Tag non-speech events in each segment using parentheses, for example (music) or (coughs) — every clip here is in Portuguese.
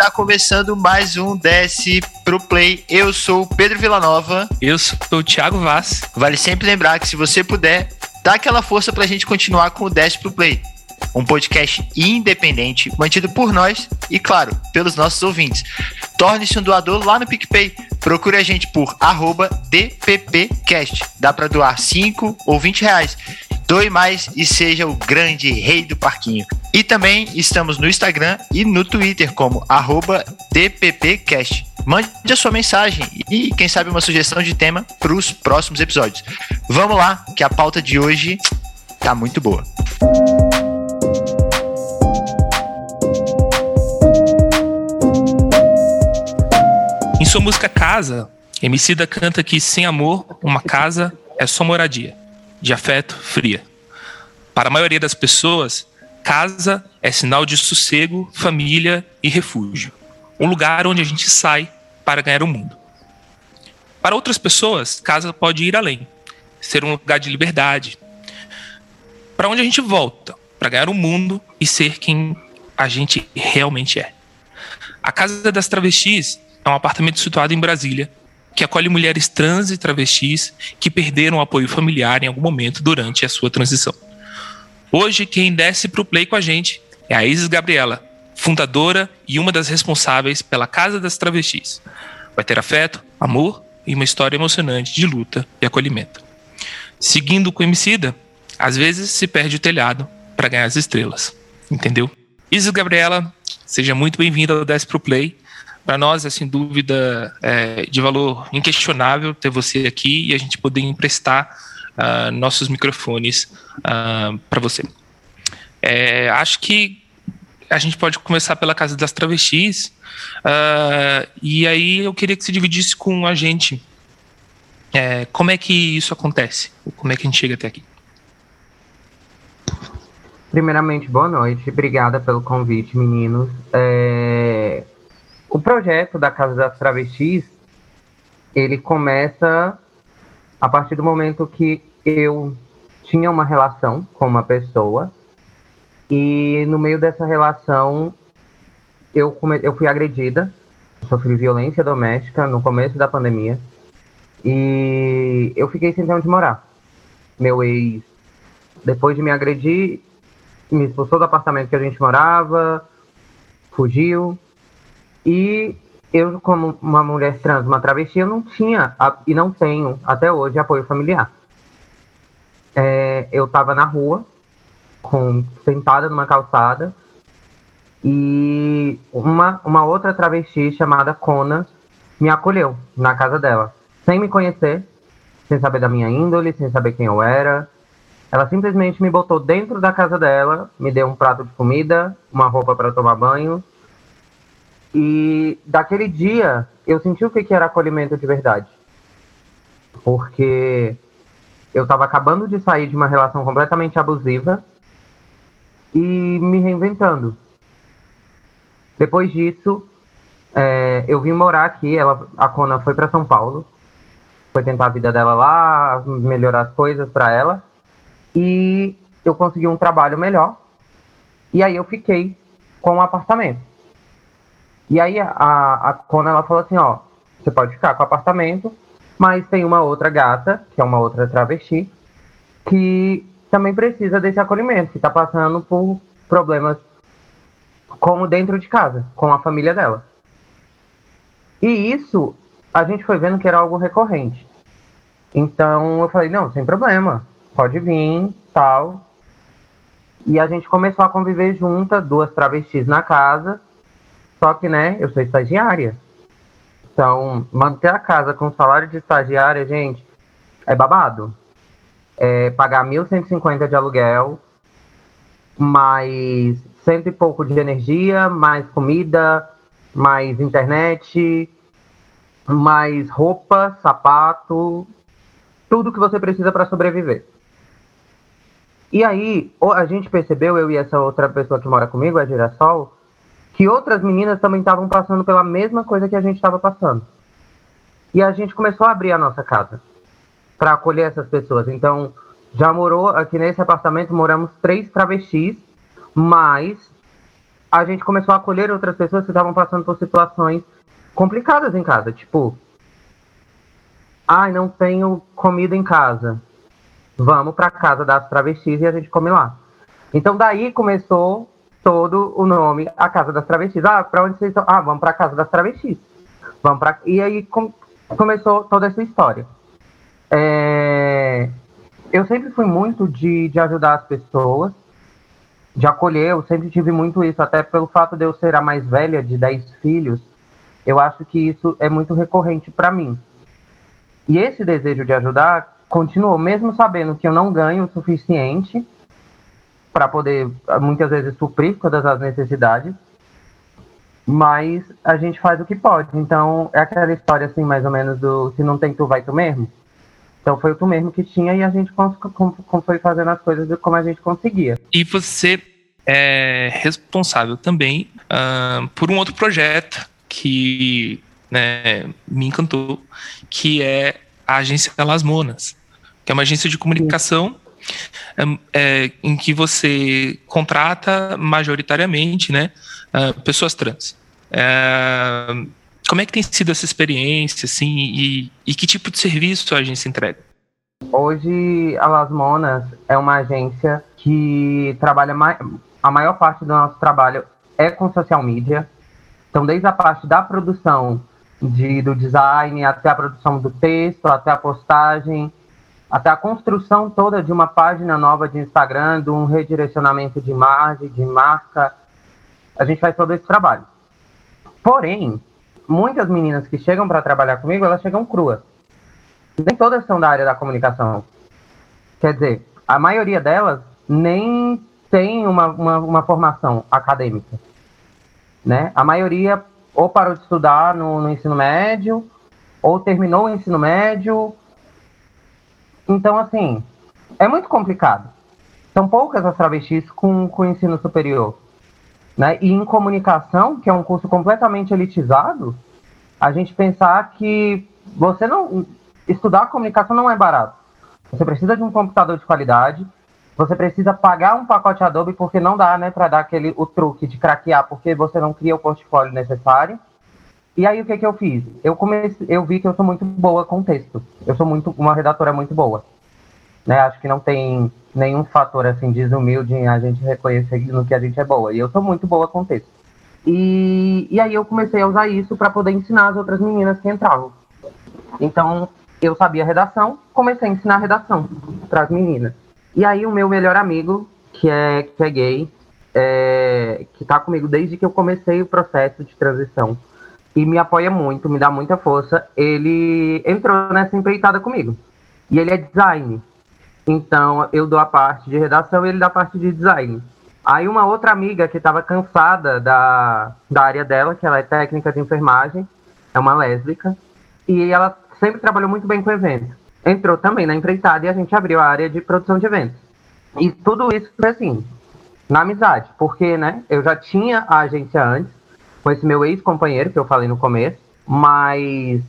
está começando mais um Desce pro Play. Eu sou o Pedro Villanova. Eu sou o Thiago Vaz. Vale sempre lembrar que se você puder, dá aquela força pra gente continuar com o Desce pro Play. Um podcast independente, mantido por nós e, claro, pelos nossos ouvintes. Torne-se um doador lá no PicPay. Procure a gente por DPPcast. Dá para doar 5 ou 20 reais. Doe mais e seja o grande rei do parquinho. E também estamos no Instagram e no Twitter como DPPcast. Mande a sua mensagem e, quem sabe, uma sugestão de tema para os próximos episódios. Vamos lá, que a pauta de hoje tá muito boa. Em sua música Casa, Emicida canta que sem amor, uma casa é só moradia de afeto fria. Para a maioria das pessoas, casa é sinal de sossego, família e refúgio. Um lugar onde a gente sai para ganhar o mundo. Para outras pessoas, casa pode ir além, ser um lugar de liberdade. Para onde a gente volta, para ganhar o mundo e ser quem a gente realmente é. A Casa das Travestis é um apartamento situado em Brasília, que acolhe mulheres trans e travestis que perderam o apoio familiar em algum momento durante a sua transição. Hoje, quem desce para o play com a gente é a Isis Gabriela, fundadora e uma das responsáveis pela Casa das Travestis. Vai ter afeto, amor e uma história emocionante de luta e acolhimento. Seguindo com o Emicida, às vezes se perde o telhado para ganhar as estrelas. Entendeu? Isis Gabriela, seja muito bem-vinda ao Desce Pro Play para nós é sem dúvida é, de valor inquestionável ter você aqui e a gente poder emprestar uh, nossos microfones uh, ah, para você. É, acho que a gente pode começar pela Casa das Travestis uh, e aí eu queria que você dividisse com a gente é, como é que isso acontece, como é que a gente chega até aqui. Primeiramente, boa noite. Obrigada pelo convite, meninos. É, o projeto da Casa das Travestis, ele começa a partir do momento que eu tinha uma relação com uma pessoa e no meio dessa relação eu, come... eu fui agredida, sofri violência doméstica no começo da pandemia e eu fiquei sem ter onde morar. Meu ex, depois de me agredir, me expulsou do apartamento que a gente morava, fugiu, e eu, como uma mulher trans, uma travesti, eu não tinha e não tenho até hoje apoio familiar. É, eu estava na rua, com, sentada numa calçada, e uma, uma outra travesti chamada Kona me acolheu na casa dela, sem me conhecer, sem saber da minha índole, sem saber quem eu era. Ela simplesmente me botou dentro da casa dela, me deu um prato de comida, uma roupa para tomar banho e daquele dia eu senti o que era acolhimento de verdade. Porque eu estava acabando de sair de uma relação completamente abusiva e me reinventando. Depois disso, é, eu vim morar aqui. Ela, a Kona foi para São Paulo, foi tentar a vida dela lá, melhorar as coisas para ela. E eu consegui um trabalho melhor. E aí eu fiquei com um apartamento. E aí a, a Kona ela falou assim, ó, você pode ficar com o apartamento, mas tem uma outra gata, que é uma outra travesti, que também precisa desse acolhimento, que está passando por problemas como dentro de casa, com a família dela. E isso a gente foi vendo que era algo recorrente. Então eu falei, não, sem problema, pode vir, tal. E a gente começou a conviver juntas, duas travestis na casa, só que, né, eu sou estagiária. Então, manter a casa com salário de estagiária, gente, é babado. É pagar 1.150 de aluguel, mais cento e pouco de energia, mais comida, mais internet, mais roupa, sapato, tudo que você precisa para sobreviver. E aí, a gente percebeu, eu e essa outra pessoa que mora comigo, a Girassol, que outras meninas também estavam passando pela mesma coisa que a gente estava passando. E a gente começou a abrir a nossa casa para acolher essas pessoas. Então, já morou aqui nesse apartamento, moramos três travestis, mais a gente começou a acolher outras pessoas que estavam passando por situações complicadas em casa, tipo, ai, ah, não tenho comida em casa. Vamos para casa das travestis e a gente come lá. Então daí começou todo o nome a casa das travestis. Ah, para onde vocês estão? Ah, vamos para a casa das travestis. Vamos para e aí com... começou toda essa história. É... Eu sempre fui muito de, de ajudar as pessoas, de acolher. Eu sempre tive muito isso, até pelo fato de eu ser a mais velha de 10 filhos. Eu acho que isso é muito recorrente para mim. E esse desejo de ajudar continuou, mesmo sabendo que eu não ganho o suficiente para poder muitas vezes suprir todas as necessidades, mas a gente faz o que pode. Então é aquela história assim, mais ou menos do se não tem tu vai tu mesmo. Então foi o tu mesmo que tinha e a gente foi fazendo as coisas como a gente conseguia. E você é responsável também uh, por um outro projeto que né, me encantou, que é a agência Las Monas, que é uma agência de comunicação é, é, em que você contrata majoritariamente né, uh, pessoas trans. É, como é que tem sido essa experiência, assim, e, e que tipo de serviço a agência entrega? Hoje, a Las Monas é uma agência que trabalha mais, a maior parte do nosso trabalho é com social media. Então, desde a parte da produção de, do design, até a produção do texto, até a postagem, até a construção toda de uma página nova de Instagram, de um redirecionamento de imagem, de marca. A gente faz todo esse trabalho. Porém, muitas meninas que chegam para trabalhar comigo, elas chegam cruas. Nem todas são da área da comunicação. Quer dizer, a maioria delas nem tem uma, uma, uma formação acadêmica. Né? A maioria ou parou de estudar no, no ensino médio, ou terminou o ensino médio, então, assim, é muito complicado. São poucas as travestis com, com ensino superior. Né? E em comunicação, que é um curso completamente elitizado, a gente pensar que você não. Estudar comunicação não é barato. Você precisa de um computador de qualidade, você precisa pagar um pacote Adobe, porque não dá, né, para dar aquele o truque de craquear, porque você não cria o portfólio necessário. E aí o que que eu fiz? Eu comecei, eu vi que eu sou muito boa com texto. Eu sou muito uma redatora muito boa. Né? Acho que não tem nenhum fator assim desumilde em a gente reconhecer no que a gente é boa. E eu sou muito boa com texto. E, e aí eu comecei a usar isso para poder ensinar as outras meninas que entravam. Então, eu sabia redação, comecei a ensinar redação para as meninas. E aí o meu melhor amigo, que é, que é gay, é, que está comigo desde que eu comecei o processo de transição, e me apoia muito, me dá muita força. Ele entrou nessa empreitada comigo. E ele é design. Então eu dou a parte de redação e ele dá a parte de design. Aí uma outra amiga que estava cansada da, da área dela, que ela é técnica de enfermagem, é uma lésbica, e ela sempre trabalhou muito bem com eventos. Entrou também na empreitada e a gente abriu a área de produção de eventos. E tudo isso foi assim, na amizade, porque né, eu já tinha a agência antes, com esse meu ex-companheiro que eu falei no começo, mas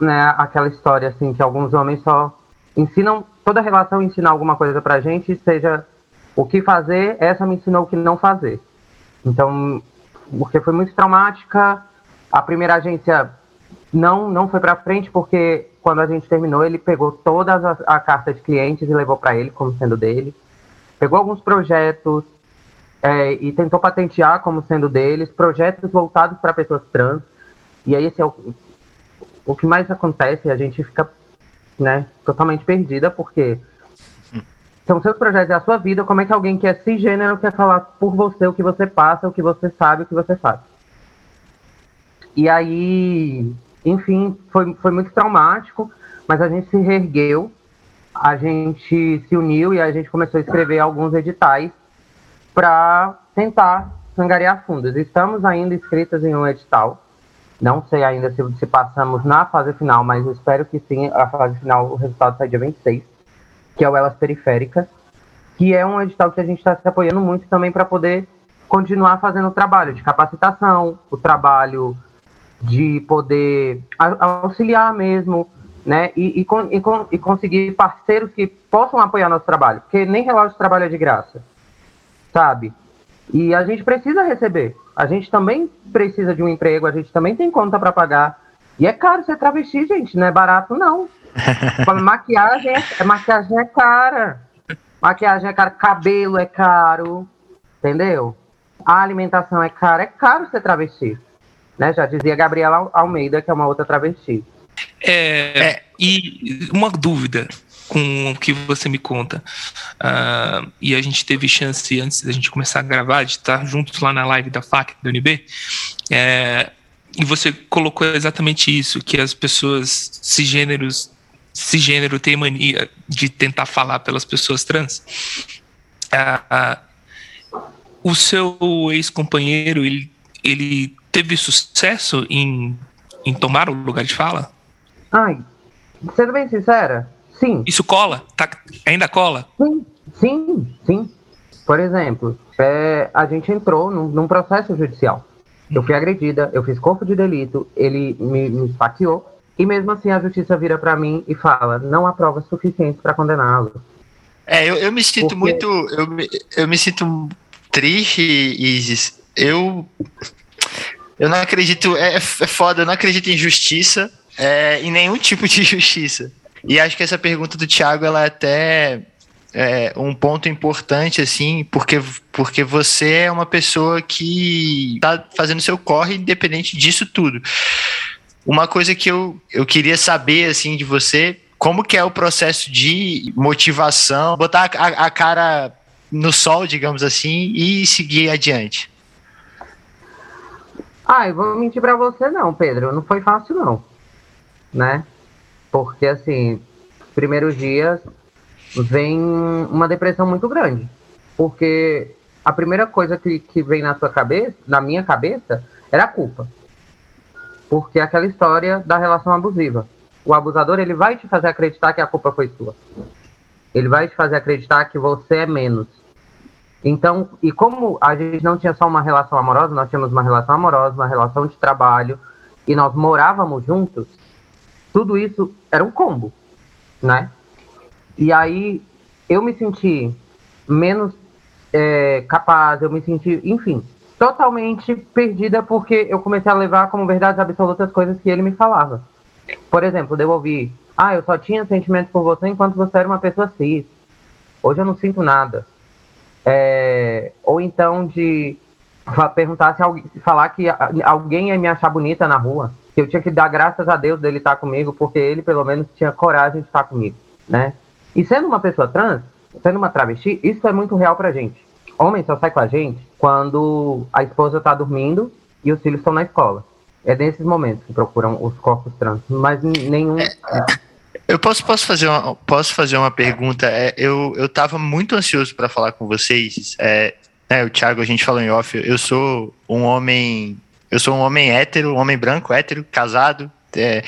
né, aquela história assim que alguns homens só ensinam toda relação ensina alguma coisa pra gente, seja o que fazer, essa me ensinou o que não fazer. Então, porque foi muito traumática, a primeira agência não não foi para frente porque quando a gente terminou ele pegou toda a, a carta de clientes e levou para ele como sendo dele, pegou alguns projetos é, e tentou patentear como sendo deles projetos voltados para pessoas trans. E aí esse é o, o que mais acontece, a gente fica né, totalmente perdida, porque são seus projetos e a sua vida, como é que alguém que é cisgênero quer falar por você o que você passa, o que você sabe, o que você faz. E aí, enfim, foi, foi muito traumático, mas a gente se reergueu, a gente se uniu e a gente começou a escrever alguns editais para tentar angariar fundos. Estamos ainda inscritas em um edital. Não sei ainda se, se passamos na fase final, mas espero que sim. A fase final, o resultado sai dia 26, que é o Elas Periféricas, que é um edital que a gente está se apoiando muito também para poder continuar fazendo o trabalho de capacitação, o trabalho de poder auxiliar mesmo, né? E, e, e, e conseguir parceiros que possam apoiar nosso trabalho, porque nem relógio de trabalho é de graça sabe? E a gente precisa receber. A gente também precisa de um emprego, a gente também tem conta para pagar. E é caro ser travesti, gente, não é barato, não. (laughs) maquiagem, é, maquiagem é cara. Maquiagem é cara, cabelo é caro, entendeu? A alimentação é cara, é caro ser travesti. Né? Já dizia Gabriela Almeida, que é uma outra travesti. É, é. E uma dúvida com o que você me conta. Uh, e a gente teve chance, antes da gente começar a gravar, de estar juntos lá na live da FAC, da UNB. É, e você colocou exatamente isso, que as pessoas cisgêneros, cisgênero tem mania de tentar falar pelas pessoas trans. Uh, o seu ex-companheiro, ele, ele teve sucesso em, em tomar o lugar de fala? Ai, sendo bem sincera, sim. Isso cola? Tá, ainda cola? Sim, sim, sim. Por exemplo, é, a gente entrou num, num, processo judicial. Eu fui agredida, eu fiz corpo de delito, ele me, me esfaqueou, e mesmo assim a justiça vira para mim e fala: não há provas suficientes para condená-lo. É, eu, eu me sinto Porque... muito. Eu, eu me sinto triste, Isis. Eu. Eu não acredito. É, é foda, eu não acredito em justiça é, em nenhum (laughs) tipo de justiça. E acho que essa pergunta do Thiago ela é até é, um ponto importante, assim, porque, porque você é uma pessoa que está fazendo seu corre independente disso tudo. Uma coisa que eu, eu queria saber, assim, de você, como que é o processo de motivação, botar a, a cara no sol, digamos assim, e seguir adiante? Ah, eu vou mentir para você não, Pedro, não foi fácil não né? Porque, assim, primeiros dias vem uma depressão muito grande. Porque a primeira coisa que, que vem na sua cabeça, na minha cabeça, era a culpa. Porque é aquela história da relação abusiva. O abusador, ele vai te fazer acreditar que a culpa foi sua. Ele vai te fazer acreditar que você é menos. Então, e como a gente não tinha só uma relação amorosa, nós tínhamos uma relação amorosa, uma relação de trabalho, e nós morávamos juntos, tudo isso era um combo, né? E aí eu me senti menos é, capaz, eu me senti, enfim, totalmente perdida porque eu comecei a levar como verdades absolutas coisas que ele me falava. Por exemplo, eu ouvi, ah, eu só tinha sentimentos por você enquanto você era uma pessoa cis. Hoje eu não sinto nada. É, ou então de perguntar se alguém, falar que alguém ia me achar bonita na rua eu tinha que dar graças a Deus dele estar comigo, porque ele pelo menos tinha coragem de estar comigo, né? E sendo uma pessoa trans, sendo uma travesti, isso é muito real pra gente. Homem só sai com a gente quando a esposa tá dormindo e os filhos estão na escola. É nesses momentos que procuram os corpos trans, mas nenhum. É, eu posso, posso, fazer uma, posso fazer uma pergunta? É, eu, eu muito ansioso para falar com vocês. É, né, o Thiago, a gente falou em off, eu sou um homem eu sou um homem hétero, um homem branco, hétero, casado. É,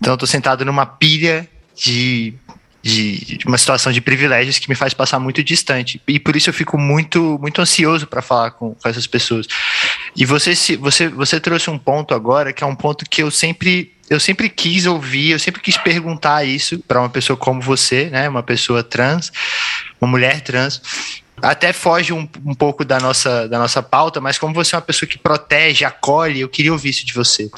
então eu tô sentado numa pilha de, de, de, uma situação de privilégios que me faz passar muito distante. E por isso eu fico muito, muito ansioso para falar com, com, essas pessoas. E você, você, você trouxe um ponto agora que é um ponto que eu sempre eu sempre quis ouvir, eu sempre quis perguntar isso para uma pessoa como você, né, uma pessoa trans, uma mulher trans, até foge um, um, pouco da nossa, da nossa pauta, mas como você é uma pessoa que protege, acolhe, eu queria ouvir isso de você.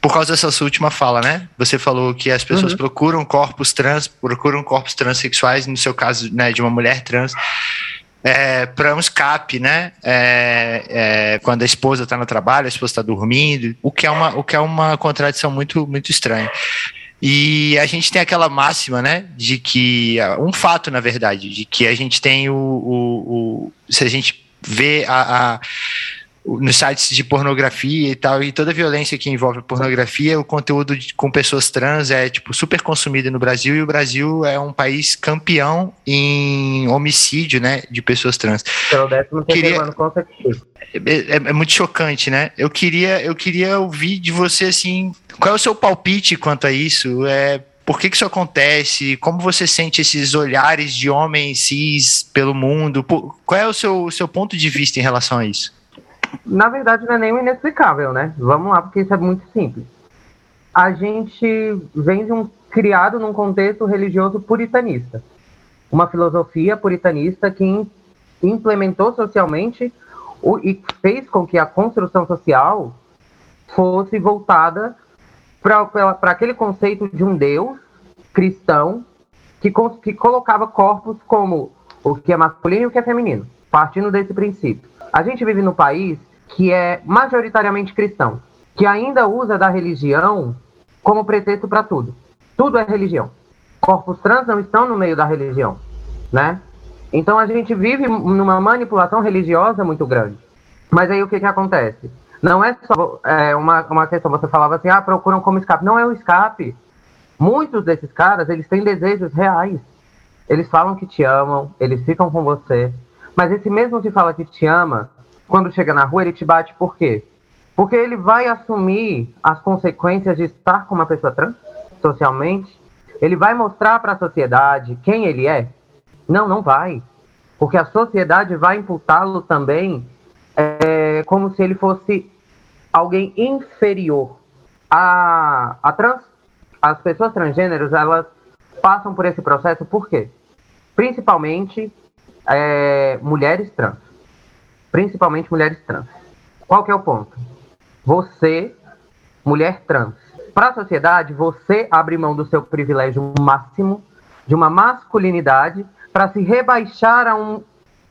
Por causa dessa sua última fala, né? Você falou que as pessoas uhum. procuram corpos trans, procuram corpos transexuais, no seu caso, né, de uma mulher trans, é, para um escape, né? É, é, quando a esposa está no trabalho, a esposa está dormindo, o que é uma, o que é uma contradição muito, muito estranha. E a gente tem aquela máxima, né, de que um fato, na verdade, de que a gente tem o, o, o se a gente vê a, a nos sites de pornografia e tal, e toda violência que envolve pornografia, o conteúdo de, com pessoas trans é tipo super consumido no Brasil e o Brasil é um país campeão em homicídio, né, de pessoas trans. Pelo décimo Queria... ano consecutivo. É, é, é, muito chocante, né? Eu queria, eu queria ouvir de você assim, qual é o seu palpite quanto a isso? É, por que, que isso acontece? Como você sente esses olhares de homens cis pelo mundo? Qual é o seu, seu ponto de vista em relação a isso? Na verdade, não é nem inexplicável, né? Vamos lá, porque isso é muito simples. A gente vem de um criado num contexto religioso puritanista, uma filosofia puritanista que implementou socialmente o, e fez com que a construção social fosse voltada para aquele conceito de um Deus cristão que, que colocava corpos como o que é masculino e o que é feminino, partindo desse princípio. A gente vive num país que é majoritariamente cristão, que ainda usa da religião como pretexto para tudo. Tudo é religião. Corpos trans não estão no meio da religião, né? Então a gente vive numa manipulação religiosa muito grande. Mas aí o que, que acontece? Não é só é, uma, uma questão, você falava assim, ah, procuram como escape. Não é um escape. Muitos desses caras, eles têm desejos reais. Eles falam que te amam, eles ficam com você. Mas esse mesmo que fala que te ama, quando chega na rua, ele te bate por quê? Porque ele vai assumir as consequências de estar com uma pessoa trans, socialmente. Ele vai mostrar para a sociedade quem ele é. Não, não vai. Porque a sociedade vai imputá-lo também é, como se ele fosse alguém inferior. A, a trans, as pessoas transgêneros, elas passam por esse processo por quê? Principalmente é, mulheres trans. Principalmente mulheres trans. Qual que é o ponto? Você, mulher trans, para a sociedade, você abre mão do seu privilégio máximo, de uma masculinidade, para se rebaixar a um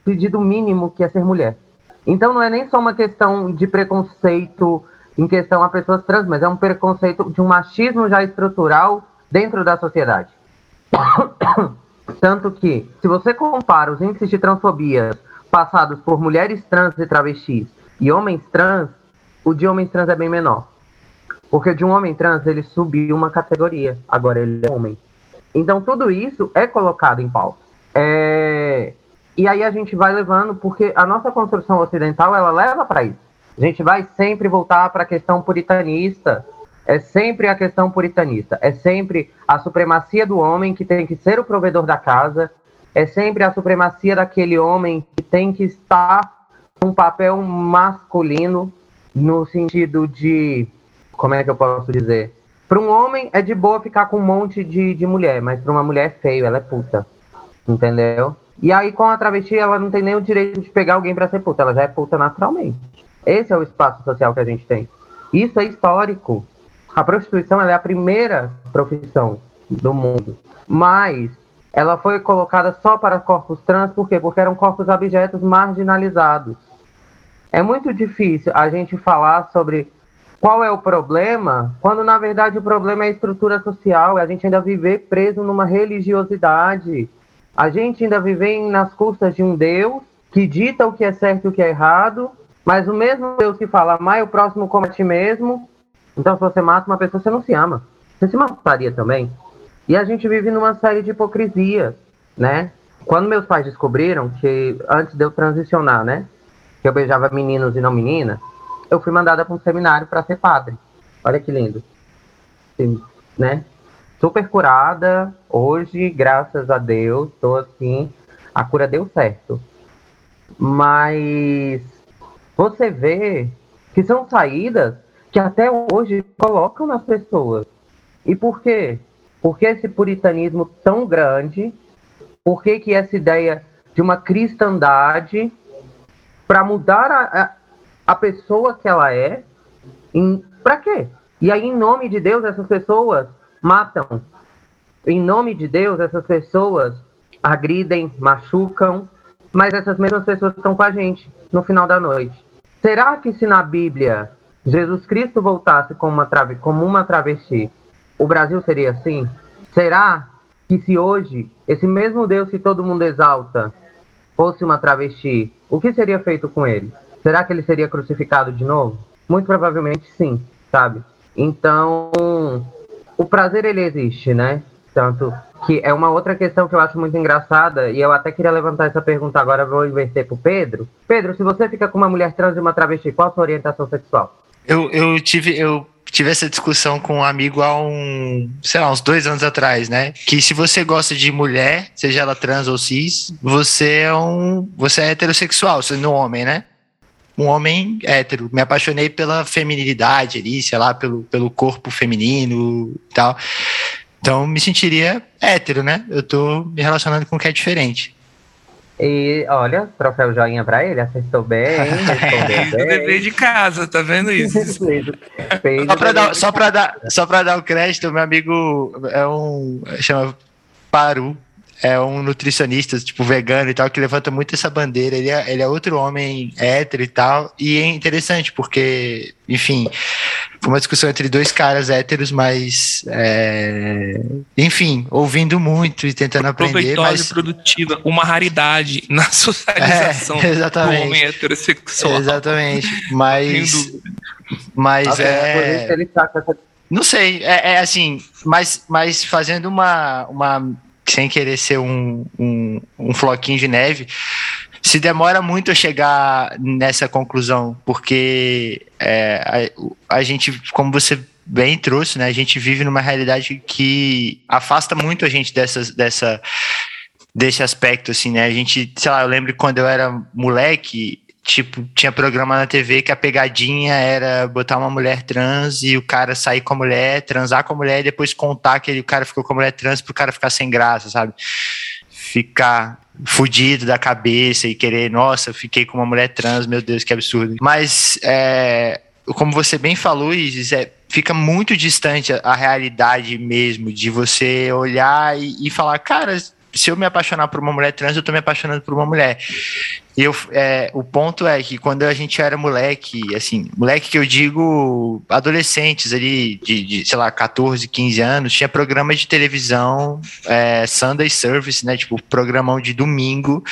pedido mínimo que é ser mulher. Então não é nem só uma questão de preconceito em questão a pessoas trans, mas é um preconceito de um machismo já estrutural dentro da sociedade. (coughs) Tanto que, se você compara os índices de transfobia passados por mulheres trans e travestis e homens trans, o de homens trans é bem menor. Porque de um homem trans ele subiu uma categoria, agora ele é homem. Então tudo isso é colocado em pauta. É... E aí a gente vai levando, porque a nossa construção ocidental ela leva para isso. A gente vai sempre voltar para a questão puritanista. É sempre a questão puritanista. É sempre a supremacia do homem que tem que ser o provedor da casa. É sempre a supremacia daquele homem que tem que estar um papel masculino no sentido de como é que eu posso dizer? Para um homem é de boa ficar com um monte de, de mulher, mas para uma mulher é feio, ela é puta. Entendeu? E aí com a travesti ela não tem nem o direito de pegar alguém para ser puta, ela já é puta naturalmente. Esse é o espaço social que a gente tem. Isso é histórico. A prostituição é a primeira profissão do mundo, mas ela foi colocada só para corpos trans, por quê? Porque eram corpos objetos marginalizados. É muito difícil a gente falar sobre qual é o problema, quando na verdade o problema é a estrutura social, é a gente ainda viver preso numa religiosidade, a gente ainda vive nas custas de um Deus que dita o que é certo e o que é errado, mas o mesmo Deus que fala, amai o próximo como a ti mesmo, então se você mata uma pessoa, você não se ama. Você se mataria também. E a gente vive numa série de hipocrisias, né? Quando meus pais descobriram que, antes de eu transicionar, né? Que eu beijava meninos e não meninas, eu fui mandada para um seminário para ser padre. Olha que lindo. Sim, né? Super curada. Hoje, graças a Deus, estou assim. A cura deu certo. Mas você vê que são saídas que até hoje colocam nas pessoas. E por quê? Por que esse puritanismo tão grande? Por que, que essa ideia de uma cristandade para mudar a, a pessoa que ela é, para quê? E aí, em nome de Deus, essas pessoas matam. Em nome de Deus, essas pessoas agridem, machucam, mas essas mesmas pessoas estão com a gente no final da noite. Será que se na Bíblia Jesus Cristo voltasse como uma, trave, como uma travesti, o Brasil seria assim? Será que se hoje esse mesmo Deus que todo mundo exalta fosse uma travesti, o que seria feito com ele? será que ele seria crucificado de novo? Muito provavelmente sim, sabe? Então, o prazer ele existe, né? Tanto que é uma outra questão que eu acho muito engraçada, e eu até queria levantar essa pergunta agora, vou inverter pro Pedro. Pedro, se você fica com uma mulher trans e uma travesti, qual a sua orientação sexual? Eu, eu tive. Eu tive essa discussão com um amigo há um, sei lá, uns dois anos atrás, né? Que se você gosta de mulher, seja ela trans ou cis, você é um, você é heterossexual, não é homem, né? Um homem hétero. Me apaixonei pela feminilidade ali, sei lá, pelo, pelo corpo feminino e tal. Então me sentiria hétero, né? Eu tô me relacionando com o que é diferente. E olha, troféu joinha pra ele, acertou bem, (laughs) respondeu bem. dever de casa, tá vendo (laughs) isso? só, pra dar, só, pra dar, só pra dar o crédito, meu amigo é um. chama Paru é um nutricionista, tipo, vegano e tal, que levanta muito essa bandeira. Ele é, ele é outro homem hétero e tal. E é interessante, porque, enfim, foi uma discussão entre dois caras héteros, mas, é, enfim, ouvindo muito e tentando aprender. Mas... produtiva, uma raridade (laughs) na socialização é, exatamente. do homem heterossexual. Exatamente, (laughs) mas. Mas é. Não sei, é, é assim, mas, mas fazendo uma, uma sem querer ser um, um, um floquinho de neve, se demora muito a chegar nessa conclusão, porque é, a, a, gente, como você bem trouxe, né, a gente vive numa realidade que afasta muito a gente dessas, dessa, desse aspecto, assim, né? A gente, sei lá, eu lembro quando eu era moleque, tipo, tinha programa na TV que a pegadinha era botar uma mulher trans e o cara sair com a mulher, transar com a mulher e depois contar que ele, o cara ficou com a mulher trans pro cara ficar sem graça, sabe? Ficar fudido da cabeça e querer, nossa, fiquei com uma mulher trans, meu Deus, que absurdo. Mas, é, como você bem falou, Isis, é, fica muito distante a, a realidade mesmo de você olhar e, e falar, cara, se eu me apaixonar por uma mulher trans, eu tô me apaixonando por uma mulher. E eu, é, o ponto é que quando a gente era moleque, assim, moleque que eu digo adolescentes ali, de, de sei lá, 14, 15 anos, tinha programa de televisão, é, Sunday Service, né? Tipo, programão de domingo.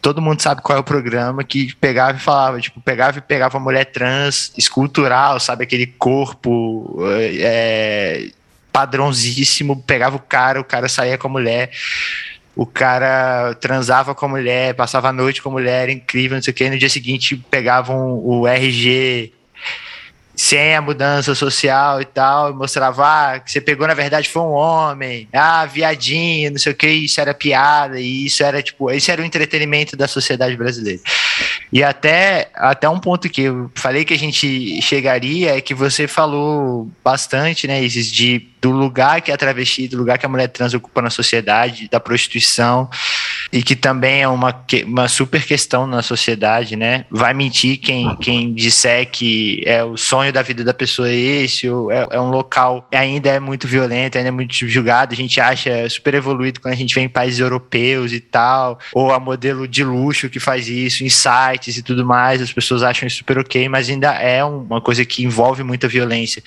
Todo mundo sabe qual é o programa que pegava e falava, tipo, pegava e pegava uma mulher trans, escultural, sabe? Aquele corpo é, padrãozíssimo, pegava o cara, o cara saía com a mulher, o cara transava com a mulher, passava a noite com a mulher, incrível, não sei o que, no dia seguinte pegavam o RG sem a mudança social e tal, e mostrava ah, que você pegou, na verdade, foi um homem, ah, viadinho, não sei o que, isso era piada, e isso era, tipo, isso era o entretenimento da sociedade brasileira. E até, até um ponto que eu falei que a gente chegaria é que você falou bastante, né, Isis, de do lugar que a travesti, do lugar que a mulher trans ocupa na sociedade, da prostituição, e que também é uma, uma super questão na sociedade, né? Vai mentir quem, quem disser que é o sonho da vida da pessoa esse, ou é, é um local ainda é muito violento, ainda é muito julgado, a gente acha super evoluído quando a gente vem em países europeus e tal, ou a modelo de luxo que faz isso, em sites e tudo mais, as pessoas acham isso super ok, mas ainda é uma coisa que envolve muita violência.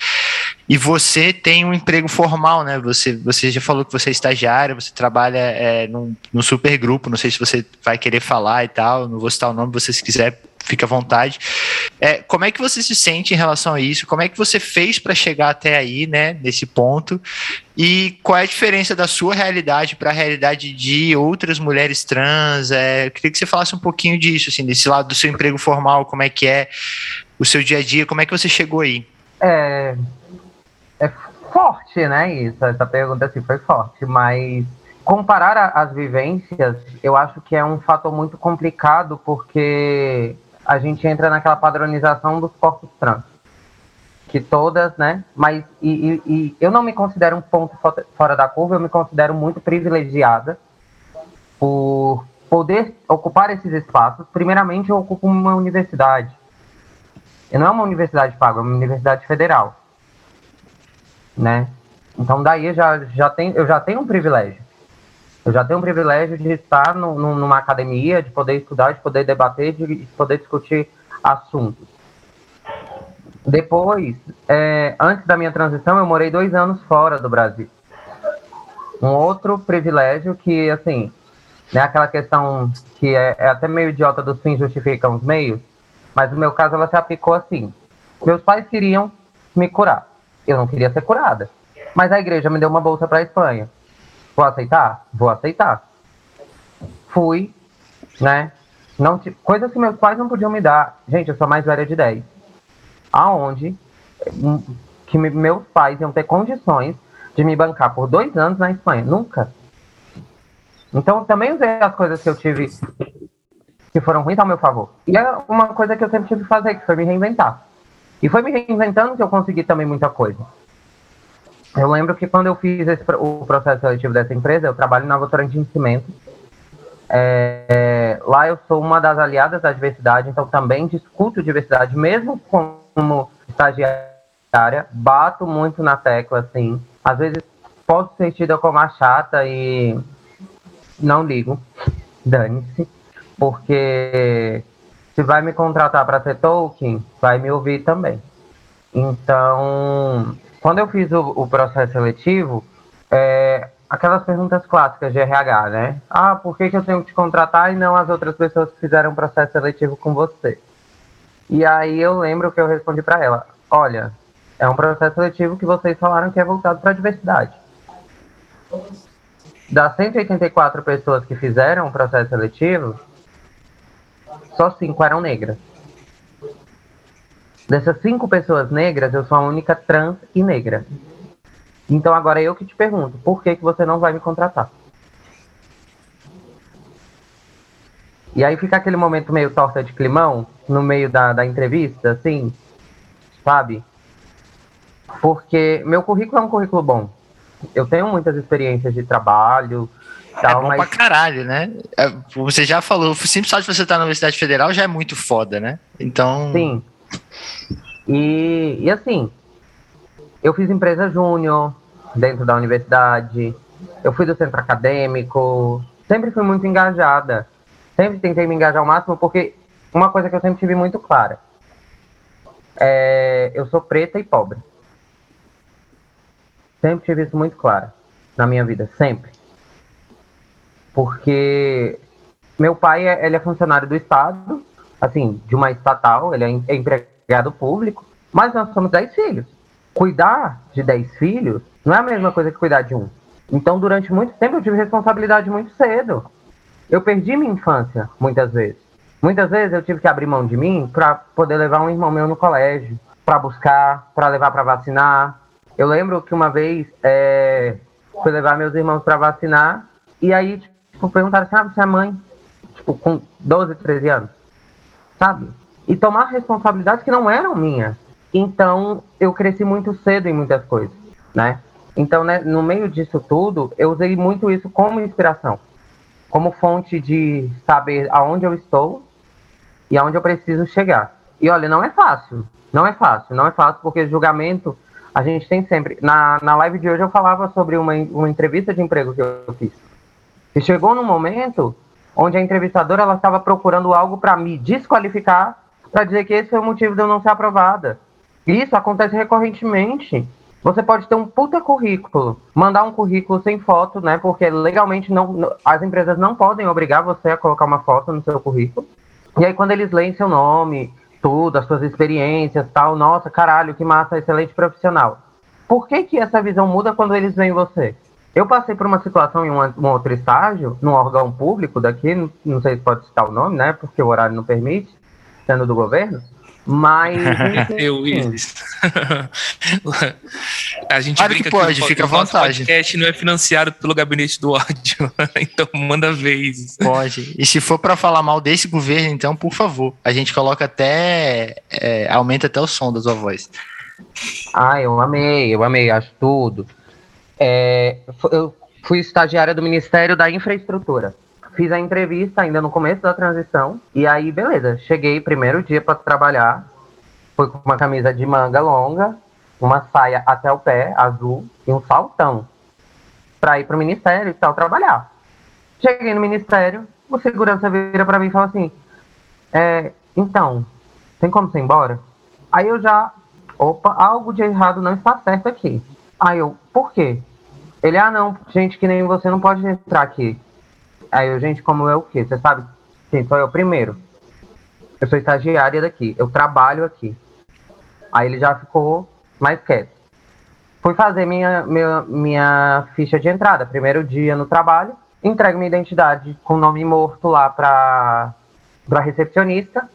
E você tem um emprego formal, né? Você, você já falou que você é estagiária, você trabalha é, num, num super grupo, não sei se você vai querer falar e tal, não vou citar o nome, você se quiser, fica à vontade. É, como é que você se sente em relação a isso? Como é que você fez para chegar até aí, né, nesse ponto? E qual é a diferença da sua realidade para a realidade de outras mulheres trans? É, eu queria que você falasse um pouquinho disso, assim, desse lado do seu emprego formal, como é que é o seu dia a dia, como é que você chegou aí? É forte, né? Isso, essa pergunta assim foi forte, mas comparar a, as vivências, eu acho que é um fator muito complicado porque a gente entra naquela padronização dos corpos trans, que todas, né? Mas e, e, e eu não me considero um ponto fora da curva, eu me considero muito privilegiada por poder ocupar esses espaços. Primeiramente, eu ocupo uma universidade. E não é uma universidade paga, é uma universidade federal né? Então daí já, já tem, eu já tenho um privilégio. Eu já tenho um privilégio de estar no, no, numa academia, de poder estudar, de poder debater, de, de poder discutir assuntos. Depois, é, antes da minha transição, eu morei dois anos fora do Brasil. Um outro privilégio que, assim, né, aquela questão que é, é até meio idiota dos fins justificam os meios, mas no meu caso ela se aplicou assim. Meus pais queriam me curar. Eu não queria ser curada. Mas a igreja me deu uma bolsa para a Espanha. Vou aceitar? Vou aceitar. Fui, né? Não t... Coisas que meus pais não podiam me dar. Gente, eu sou mais velha de 10. Aonde hum, que meus pais iam ter condições de me bancar por dois anos na Espanha. Nunca. Então, também usei as coisas que eu tive que foram ruins ao meu favor. E é uma coisa que eu sempre tive que fazer, que foi me reinventar. E foi me reinventando que eu consegui também muita coisa. Eu lembro que quando eu fiz esse, o processo seletivo dessa empresa, eu trabalho na Votorantim Cimento. É, é, lá eu sou uma das aliadas da diversidade, então também discuto diversidade, mesmo como estagiária, bato muito na tecla, assim. Às vezes posso ser tida como a chata e não ligo, dane-se, porque se vai me contratar para ser Tolkien, vai me ouvir também. Então, quando eu fiz o, o processo seletivo, é, aquelas perguntas clássicas de RH, né? Ah, por que, que eu tenho que te contratar e não as outras pessoas que fizeram o processo seletivo com você? E aí eu lembro que eu respondi para ela: olha, é um processo seletivo que vocês falaram que é voltado para a diversidade. Das 184 pessoas que fizeram o processo seletivo, só cinco eram negras. Dessas cinco pessoas negras, eu sou a única trans e negra. Então agora eu que te pergunto, por que, que você não vai me contratar? E aí fica aquele momento meio torta de climão, no meio da, da entrevista, assim, sabe? Porque meu currículo é um currículo bom. Eu tenho muitas experiências de trabalho. Tal, é bom mas... pra caralho, né? É, você já falou, o simples só de você estar na Universidade Federal já é muito foda, né? Então. Sim. E, e assim, eu fiz empresa júnior, dentro da universidade, eu fui do centro acadêmico, sempre fui muito engajada. Sempre tentei me engajar ao máximo, porque uma coisa que eu sempre tive muito clara. É, eu sou preta e pobre. Sempre tive isso muito claro na minha vida, sempre. Porque meu pai é, ele é funcionário do Estado, assim, de uma estatal, ele é, é empregado público, mas nós somos dez filhos. Cuidar de dez filhos não é a mesma coisa que cuidar de um. Então, durante muito tempo, eu tive responsabilidade muito cedo. Eu perdi minha infância, muitas vezes. Muitas vezes eu tive que abrir mão de mim para poder levar um irmão meu no colégio, para buscar, para levar para vacinar. Eu lembro que uma vez é, fui levar meus irmãos para vacinar e aí tipo, perguntaram assim: ah, você é mãe? Tipo, com 12, 13 anos. Sabe? E tomar responsabilidades que não eram minhas. Então, eu cresci muito cedo em muitas coisas, né? Então, né, no meio disso tudo, eu usei muito isso como inspiração, como fonte de saber aonde eu estou e aonde eu preciso chegar. E olha, não é fácil, não é fácil, não é fácil, porque julgamento a gente tem sempre. Na, na live de hoje eu falava sobre uma, uma entrevista de emprego que eu fiz. E chegou num momento onde a entrevistadora ela estava procurando algo para me desqualificar, para dizer que esse foi o motivo de eu não ser aprovada. Isso acontece recorrentemente. Você pode ter um puta currículo, mandar um currículo sem foto, né? Porque legalmente não, as empresas não podem obrigar você a colocar uma foto no seu currículo. E aí quando eles leem seu nome, tudo, as suas experiências, tal, nossa, caralho, que massa, excelente profissional. Por que que essa visão muda quando eles veem você? Eu passei por uma situação em um, um outro estágio, num órgão público daqui, não, não sei se pode citar o nome, né? Porque o horário não permite, sendo do governo. Mas. (laughs) eu isso. (laughs) a gente claro brinca que pode, que o, fica à vontade. O podcast não é financiado pelo gabinete do ódio, (laughs) então manda vez. Pode. E se for para falar mal desse governo, então, por favor, a gente coloca até. É, aumenta até o som da sua voz. Ah, eu amei, eu amei, acho tudo. É, eu fui estagiária do Ministério da Infraestrutura fiz a entrevista ainda no começo da transição. E aí, beleza, cheguei primeiro dia para trabalhar. Fui com uma camisa de manga longa, uma saia até o pé, azul, e um saltão. Para ir pro ministério e tal, trabalhar. Cheguei no ministério, o segurança vira para mim e fala assim: é, então, tem como você ir embora? Aí eu já, opa, algo de errado não está certo aqui. Aí eu, por quê? Ele, ah, não, gente que nem você não pode entrar aqui. Aí eu, gente, como é o quê? Você sabe? Sim, sou eu primeiro. Eu sou estagiária daqui, eu trabalho aqui. Aí ele já ficou mais quieto. Fui fazer minha, minha, minha ficha de entrada, primeiro dia no trabalho, entrego minha identidade com nome morto lá para a recepcionista.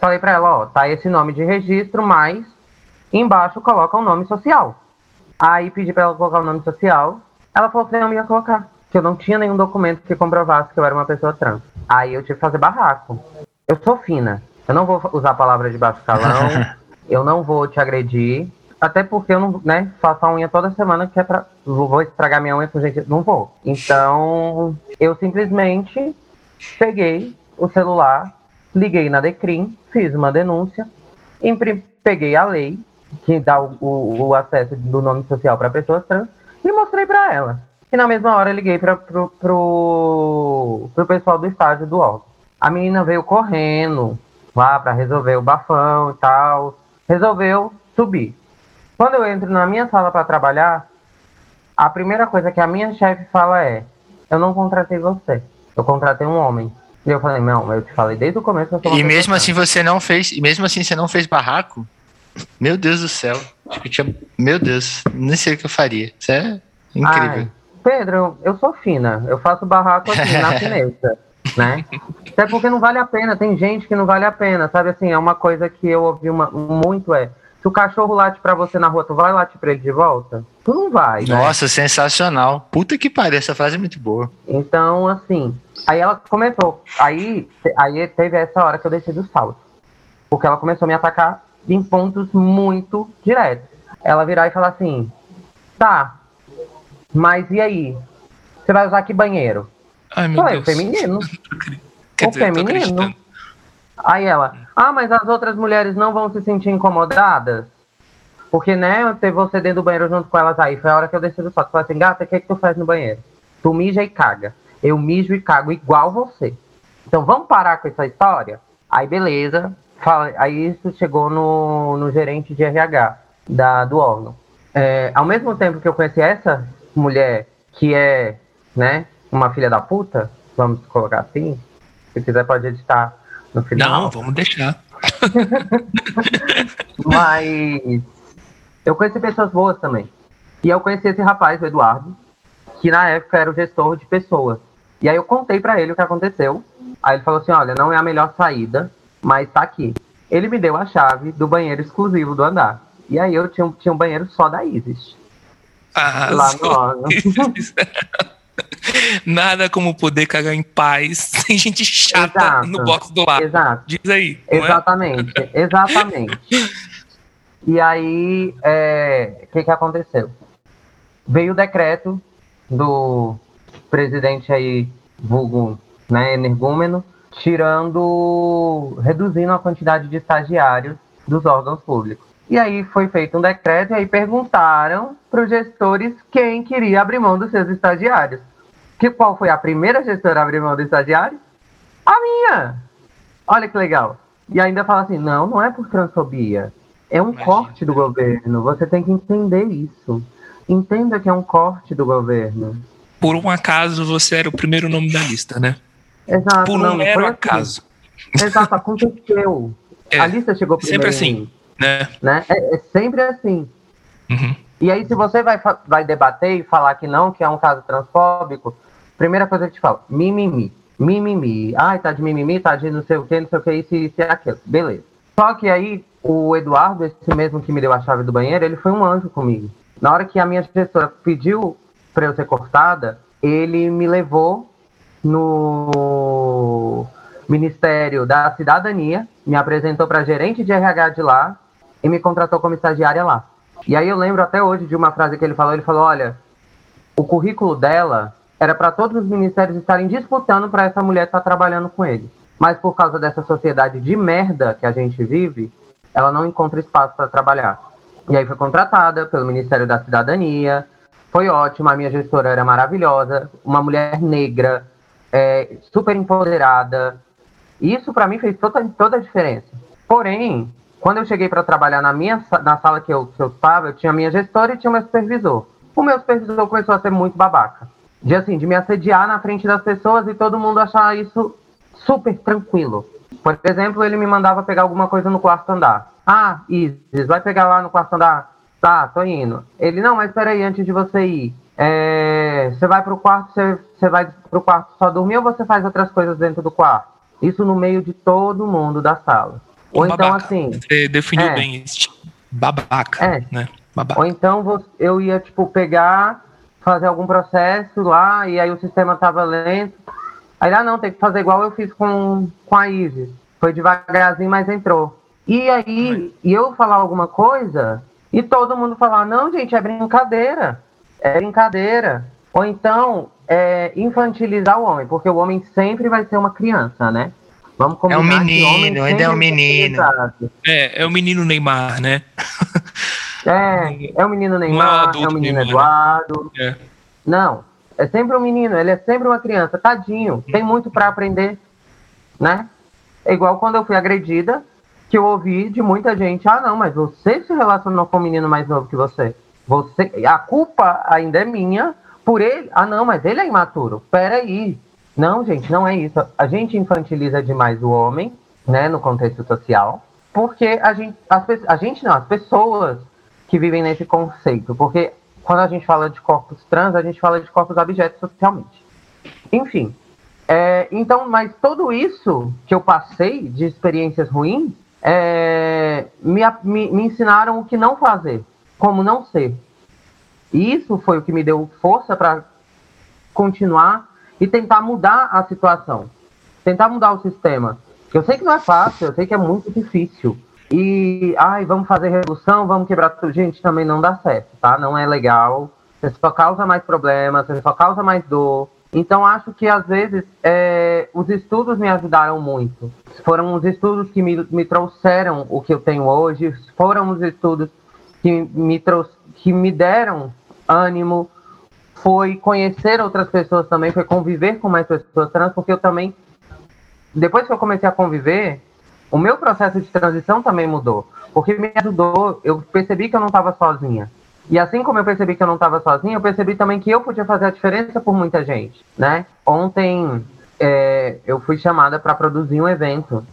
Falei para ela, ó, tá esse nome de registro, mas embaixo coloca o nome social. Aí pedi para ela colocar o nome social. Ela falou que não ia colocar que eu não tinha nenhum documento que comprovasse que eu era uma pessoa trans. Aí eu tive que fazer barraco. Eu sou fina. Eu não vou usar a palavra de baixo calão. (laughs) eu não vou te agredir. Até porque eu não, né, faço a unha toda semana que é pra. Vou estragar minha unha com gente. Não vou. Então, eu simplesmente peguei o celular, liguei na Decrim, fiz uma denúncia, peguei a lei que dá o, o, o acesso do nome social para pessoas trans e mostrei para ela. E na mesma hora liguei para pro, pro, pro pessoal do estádio do órgão. A menina veio correndo lá para resolver o bafão e tal. Resolveu subir. Quando eu entro na minha sala para trabalhar, a primeira coisa que a minha chefe fala é: Eu não contratei você, eu contratei um homem. E eu falei: Não, eu te falei desde o começo. e mesmo assim você não fez, e mesmo assim você não fez barraco? Meu Deus do céu. Acho que tinha, meu Deus, nem sei o que eu faria. Isso é incrível. Ai, Pedro, eu sou fina, eu faço barraco aqui na (laughs) fineza né? Até porque não vale a pena, tem gente que não vale a pena, sabe assim, é uma coisa que eu ouvi uma, muito é, se o cachorro late para você na rua, tu vai latir para ele de volta? Tu não vai. Né? Nossa, né? sensacional. Puta que pariu, essa frase é muito boa. Então, assim, aí ela comentou, aí, aí teve essa hora que eu desci do salto. Porque ela começou a me atacar em pontos muito diretos. Ela virar e falar assim: tá, mas e aí? Você vai usar que banheiro? Ai, meu Deus. (laughs) o feminino. Quer o dizer, feminino. Aí ela, ah, mas as outras mulheres não vão se sentir incomodadas? Porque, né, ter você dentro do banheiro junto com elas aí. Foi a hora que eu desci do salto. Falei assim, gata, o que, é que tu faz no banheiro? Tu mija e caga. Eu mijo e cago igual você. Então vamos parar com essa história? Aí beleza. Fala, aí isso chegou no, no gerente de RH da, do órgão. É, ao mesmo tempo que eu conheci essa mulher que é, né, uma filha da puta, vamos colocar assim. Se quiser pode editar no final. Não, vamos deixar. (laughs) Mas eu conheci pessoas boas também. E eu conheci esse rapaz, o Eduardo, que na época era o gestor de pessoas. E aí eu contei para ele o que aconteceu. Aí ele falou assim: olha, não é a melhor saída, mas tá aqui. Ele me deu a chave do banheiro exclusivo do andar. E aí eu tinha, tinha um banheiro só da Isis. Ah, lá no órgão. (laughs) Nada como poder cagar em paz (laughs) sem gente chata exato, no box do lado. Exato. Diz aí. É? Exatamente, é? exatamente. E aí, o é, que, que aconteceu? Veio o decreto do presidente aí, vulgo, né, energúmeno, tirando, reduzindo a quantidade de estagiários dos órgãos públicos. E aí foi feito um decreto e aí perguntaram para os gestores quem queria abrir mão dos seus estagiários. Que qual foi a primeira gestora a abrir mão do estagiário? A minha! Olha que legal. E ainda fala assim: não, não é por transfobia. É um Imagina. corte do governo. Você tem que entender isso. Entenda que é um corte do governo. Por um acaso você era o primeiro nome da lista, né? Exato. Por um mero assim. acaso. Exato, aconteceu. (laughs) É, a lista chegou primeiro. Sempre assim, né? né? É, é sempre assim. Uhum. E aí, se você vai, vai debater e falar que não, que é um caso transfóbico, primeira coisa que te fala, mimimi, mimimi. Ai, tá de mimimi, tá de não sei o que, não sei o que, isso, isso e aquilo. Beleza. Só que aí, o Eduardo, esse mesmo que me deu a chave do banheiro, ele foi um anjo comigo. Na hora que a minha gestora pediu para eu ser cortada, ele me levou no Ministério da Cidadania, me apresentou para gerente de RH de lá e me contratou como estagiária lá. E aí eu lembro até hoje de uma frase que ele falou, ele falou, olha, o currículo dela era para todos os ministérios estarem disputando para essa mulher estar tá trabalhando com ele. Mas por causa dessa sociedade de merda que a gente vive, ela não encontra espaço para trabalhar. E aí foi contratada pelo Ministério da Cidadania, foi ótima, a minha gestora era maravilhosa, uma mulher negra, é, super empoderada. Isso para mim fez toda, toda a diferença. Porém, quando eu cheguei para trabalhar na minha na sala que eu, que eu estava, eu tinha minha gestora e tinha meu supervisor. O meu supervisor começou a ser muito babaca de assim, de me assediar na frente das pessoas e todo mundo achar isso super tranquilo. Por exemplo, ele me mandava pegar alguma coisa no quarto andar. Ah, Isis, vai pegar lá no quarto andar? Tá, tô indo. Ele, não, mas peraí, antes de você ir, é, você vai pro quarto, você, você vai pro quarto só dormir ou você faz outras coisas dentro do quarto? Isso no meio de todo mundo da sala. Ou então assim. Você definiu é, bem isso. Babaca. É. Né? Babaca. Ou então eu ia, tipo, pegar fazer algum processo lá e aí o sistema estava lento. Aí, ah, não, tem que fazer igual eu fiz com, com a Isis. Foi devagarzinho, mas entrou. E aí, e eu falar alguma coisa e todo mundo falar, não, gente, é brincadeira. É brincadeira. Ou então, é, infantilizar o homem, porque o homem sempre vai ser uma criança, né? Vamos combinar é um menino, ainda é um menino. É, é o menino Neymar, né? é, é o menino Neymar, é, é o menino Neymar, né? Eduardo. É. Não, é sempre um menino, ele é sempre uma criança, tadinho, tem muito para aprender, né? É igual quando eu fui agredida, que eu ouvi de muita gente, ah não, mas você se relacionou com um menino mais novo que você. Você, a culpa ainda é minha por ele. Ah não, mas ele é imaturo. Peraí. Não, gente, não é isso. A gente infantiliza demais o homem, né, no contexto social, porque a gente, as, a gente não, as pessoas que vivem nesse conceito, porque quando a gente fala de corpos trans, a gente fala de corpos objetos socialmente. Enfim, é, então, mas tudo isso que eu passei de experiências ruins é, me, me, me ensinaram o que não fazer, como não ser. Isso foi o que me deu força para continuar e tentar mudar a situação, tentar mudar o sistema. Eu sei que não é fácil, eu sei que é muito difícil. E, ai, vamos fazer revolução, vamos quebrar tudo. Gente, também não dá certo, tá? Não é legal. Você só causa mais problemas, você só causa mais dor. Então, acho que às vezes é, os estudos me ajudaram muito. Foram os estudos que me, me trouxeram o que eu tenho hoje, foram os estudos que me, trouxe, que me deram ânimo, foi conhecer outras pessoas também, foi conviver com mais pessoas trans, porque eu também, depois que eu comecei a conviver, o meu processo de transição também mudou, porque me ajudou, eu percebi que eu não estava sozinha. E assim como eu percebi que eu não estava sozinha, eu percebi também que eu podia fazer a diferença por muita gente, né? Ontem é, eu fui chamada para produzir um evento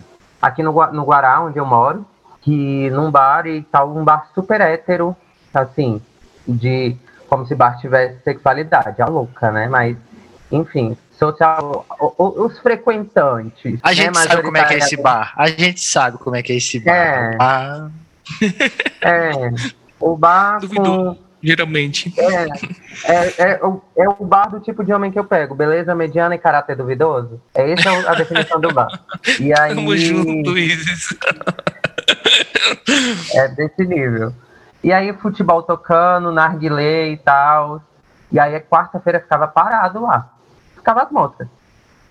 aqui no, no Guará, onde eu moro, que num bar e tal, um bar super hétero, assim, de como se bar tivesse sexualidade, a louca, né? Mas, enfim, social, os frequentantes. A né, gente sabe como é que é esse bar. A gente sabe como é que é esse bar. É. Ah. é o bar Duvidou, com... geralmente. É, é, é, é, o bar do tipo de homem que eu pego, beleza mediana e caráter duvidoso. É essa a definição do bar. (laughs) E aí... Tamo junto, Luiz. (laughs) é desse nível. E aí futebol tocando, narguilé e tal. E aí quarta-feira ficava parado lá. Ficava as moscas.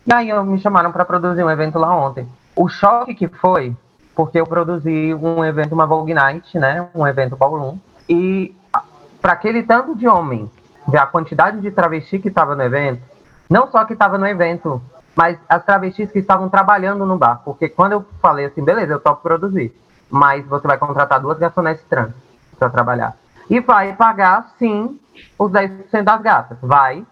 E aí me chamaram para produzir um evento lá ontem. O choque que foi porque eu produzi um evento, uma Vogue Night, né? Um evento ballroom. E para aquele tanto de homem, ver a quantidade de travesti que estava no evento, não só que estava no evento, mas as travestis que estavam trabalhando no bar. Porque quando eu falei assim, beleza, eu topo produzir, mas você vai contratar duas garçonetes trans para trabalhar. E vai pagar, sim, os 10% das gatas. Vai.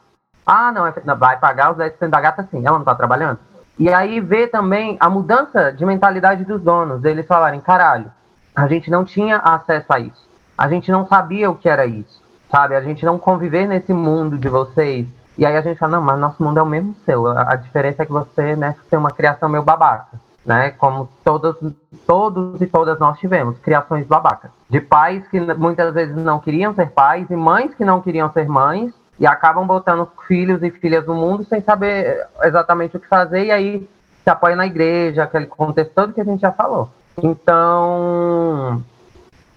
Ah, não, é vai pagar os 10% da gata, sim. Ela não está trabalhando? E aí ver também a mudança de mentalidade dos donos, eles falarem, caralho, a gente não tinha acesso a isso. A gente não sabia o que era isso, sabe? A gente não conviver nesse mundo de vocês. E aí a gente fala, não, mas nosso mundo é o mesmo seu. A, diferença é que você, né, tem uma criação meio babaca, né? Como todos, todos e todas nós tivemos, criações babacas. De pais que muitas vezes não queriam ser pais e mães que não queriam ser mães e acabam botando filhos e filhas no mundo sem saber exatamente o que fazer, e aí se apoia na igreja, aquele contexto todo que a gente já falou. Então,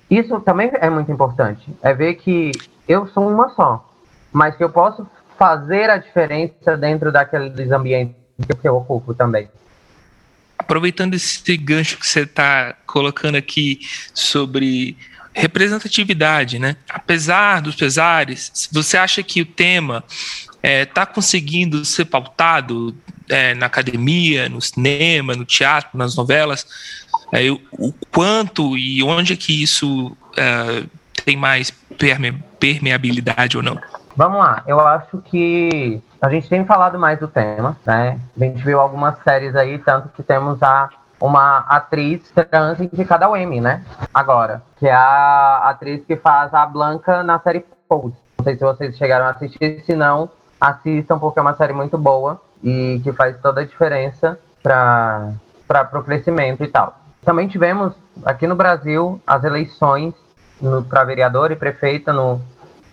isso também é muito importante. É ver que eu sou uma só, mas que eu posso fazer a diferença dentro daqueles ambientes que eu ocupo também. Aproveitando esse gancho que você está colocando aqui sobre representatividade, né? Apesar dos pesares, você acha que o tema está é, tá conseguindo ser pautado é, na academia, no cinema, no teatro, nas novelas? É, o, o, quanto e onde é que isso é, tem mais perme permeabilidade ou não? Vamos lá, eu acho que a gente tem falado mais do tema, né? A gente viu algumas séries aí, tanto que temos a uma atriz trans indicada ao Emmy, né? Agora, que é a atriz que faz a Blanca na série Pose. Não sei se vocês chegaram a assistir, se não, assistam porque é uma série muito boa e que faz toda a diferença para o crescimento e tal. Também tivemos aqui no Brasil as eleições para vereador e prefeita no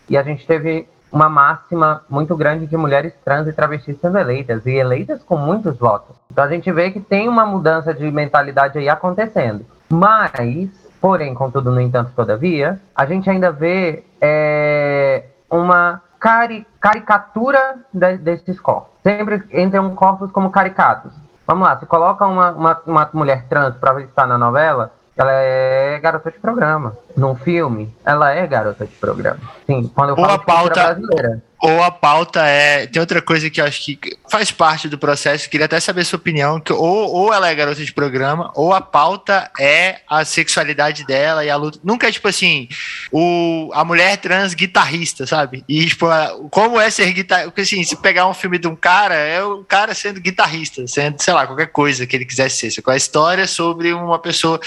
e a gente teve uma máxima muito grande de mulheres trans e travestis sendo eleitas, e eleitas com muitos votos. Então a gente vê que tem uma mudança de mentalidade aí acontecendo. Mas, porém, contudo, no entanto, todavia, a gente ainda vê é, uma cari caricatura de, desses corpos. Sempre entram corpos como caricatos. Vamos lá, se coloca uma, uma, uma mulher trans para estar na novela, ela é garota de programa. Num filme, ela é garota de programa. Sim, quando eu Ou falo pauta- brasileira. Ou a pauta é. Tem outra coisa que eu acho que faz parte do processo, queria até saber sua opinião. Que ou, ou ela é garota de programa, ou a pauta é a sexualidade dela e a luta. Nunca é tipo assim, o, a mulher trans guitarrista, sabe? E tipo, como é ser guitarrista? Porque assim, se pegar um filme de um cara, é o cara sendo guitarrista, sendo, sei lá, qualquer coisa que ele quisesse ser. Que a história sobre uma pessoa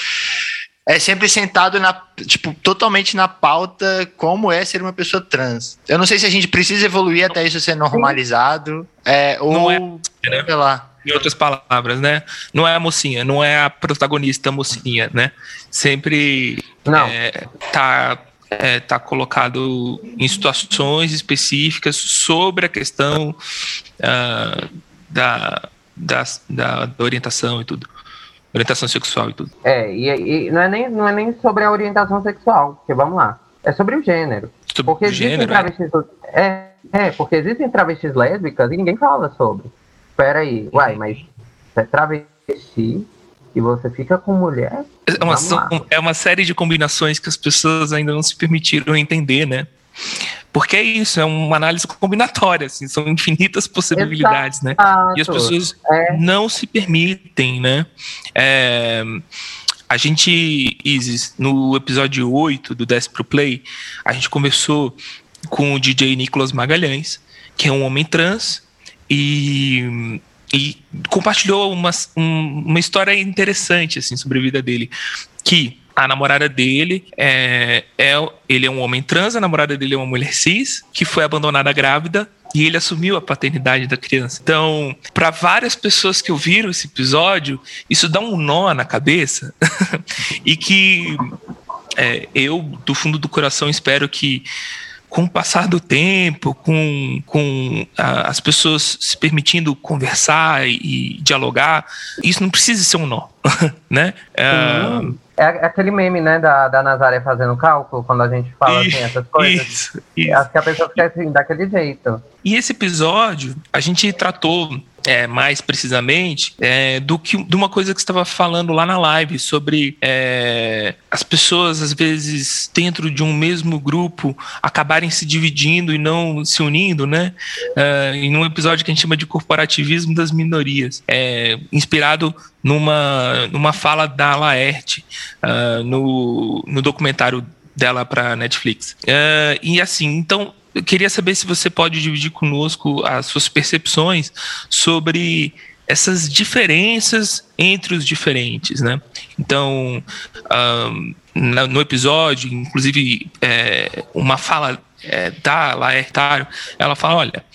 é sempre sentado na, tipo, totalmente na pauta como é ser uma pessoa trans. Eu não sei se a gente precisa evoluir até isso ser normalizado, é, ou, Não é, né? sei lá. Em outras palavras, né? Não é a mocinha, não é a protagonista mocinha, né? Sempre Não. é, tá, é, tá colocado em situações específicas sobre a questão da, da, da, da orientação e tudo. Orientação sexual e tudo. É, e, e não, é nem, não é nem sobre a orientação sexual, porque vamos lá. É sobre o gênero. Sobre Porque o existem gênero, né? travestis. É, é, porque existem travestis lésbicas e ninguém fala sobre. Pera aí, uai, mas você é travesti e você fica com mulher? É uma, é uma série de combinações que as pessoas ainda não se permitiram entender, né? Porque é isso, é uma análise combinatória, assim, são infinitas possibilidades, né? E as Exato. pessoas É. não se permitem, né? É, a gente, Isis, no episódio 8 do Desce Pro Play, a gente conversou com o DJ Nicolas Magalhães, que é um homem trans, e, e compartilhou uma, um- uma história interessante assim, sobre a vida dele. Que a namorada dele é, é. Ele é um homem trans, a namorada dele é uma mulher cis, que foi abandonada grávida e ele assumiu a paternidade da criança. Então, para várias pessoas que ouviram esse episódio, isso dá um nó na cabeça (laughs) e que é, eu, do fundo do coração, espero que com o passar do tempo, com, com ah, as pessoas se permitindo conversar e, e dialogar, isso não precisa ser um nó, (laughs) né? Ah, Sim. É aquele meme, né, da, da Nazaré fazendo cálculo, quando a gente fala assim, essas coisas. isso, isso. Acho que a pessoa fica assim, daquele jeito. E esse episódio a gente tratou é, mais precisamente é, do que de uma coisa que estava falando lá na live sobre é, as pessoas às vezes dentro de um mesmo grupo acabarem se dividindo e não se unindo, né? É, em um episódio que a gente chama de corporativismo das minorias, é, inspirado numa, numa fala da Laerte ah, no, no documentário dela para Netflix. Ah, e assim, então eu queria saber se você pode dividir conosco as suas percepções sobre essas diferenças entre os diferentes, né? Então, na- no episódio, inclusive, é, uma fala é, da Laertário, ela fala, olha,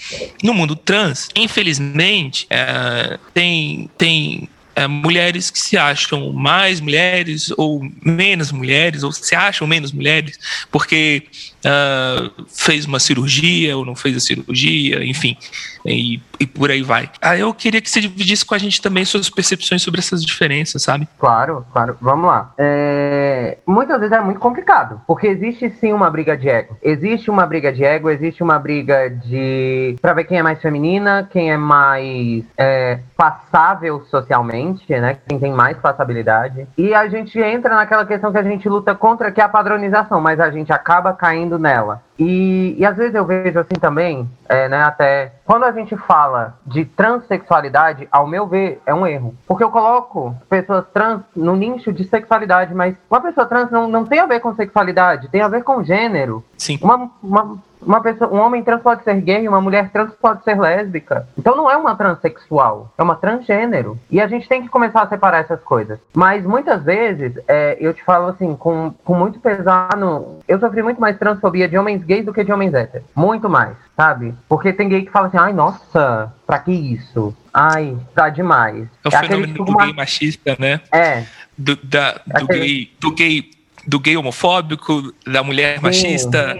no mundo trans, infelizmente, é, tem, tem é, mulheres que se acham mais mulheres ou menos mulheres, ou se acham menos mulheres, porque ah, fez uma cirurgia ou não fez a cirurgia, enfim, e, e por aí vai. Aí eu queria que você dividisse com a gente também suas percepções sobre essas diferenças, sabe? Claro, claro. Vamos lá. É, Muitas vezes é muito complicado, porque existe sim uma briga de ego. Existe uma briga de ego, existe uma briga de. pra ver quem é mais feminina, quem é mais é, passável socialmente, né? Quem tem mais passabilidade. E a gente entra naquela questão que a gente luta contra, que é a padronização, mas a gente acaba caindo nela. E, e às vezes eu vejo assim também, é, né, até quando a gente fala de transexualidade, ao meu ver, é um erro. Porque eu coloco pessoas trans no nicho de sexualidade, mas uma pessoa trans não, não tem a ver com sexualidade, tem a ver com gênero. Sim. Uma, uma, uma pessoa, um homem trans pode ser gay, uma mulher trans pode ser lésbica. Então não é uma transexual, é uma transgênero. E a gente tem que começar a separar essas coisas. Mas muitas vezes, é, eu te falo assim, com, com muito pesar no. Eu sofri muito mais transfobia de homens gays do que de homens héteros. Muito mais, sabe? Porque tem gay que fala assim, ai, nossa, pra que isso? Ai, tá demais. É o fenômeno do estigma- gay machista, né? É, Do, da- do, Aquele- gay, do, gay, do gay homofóbico, da mulher Sim. machista.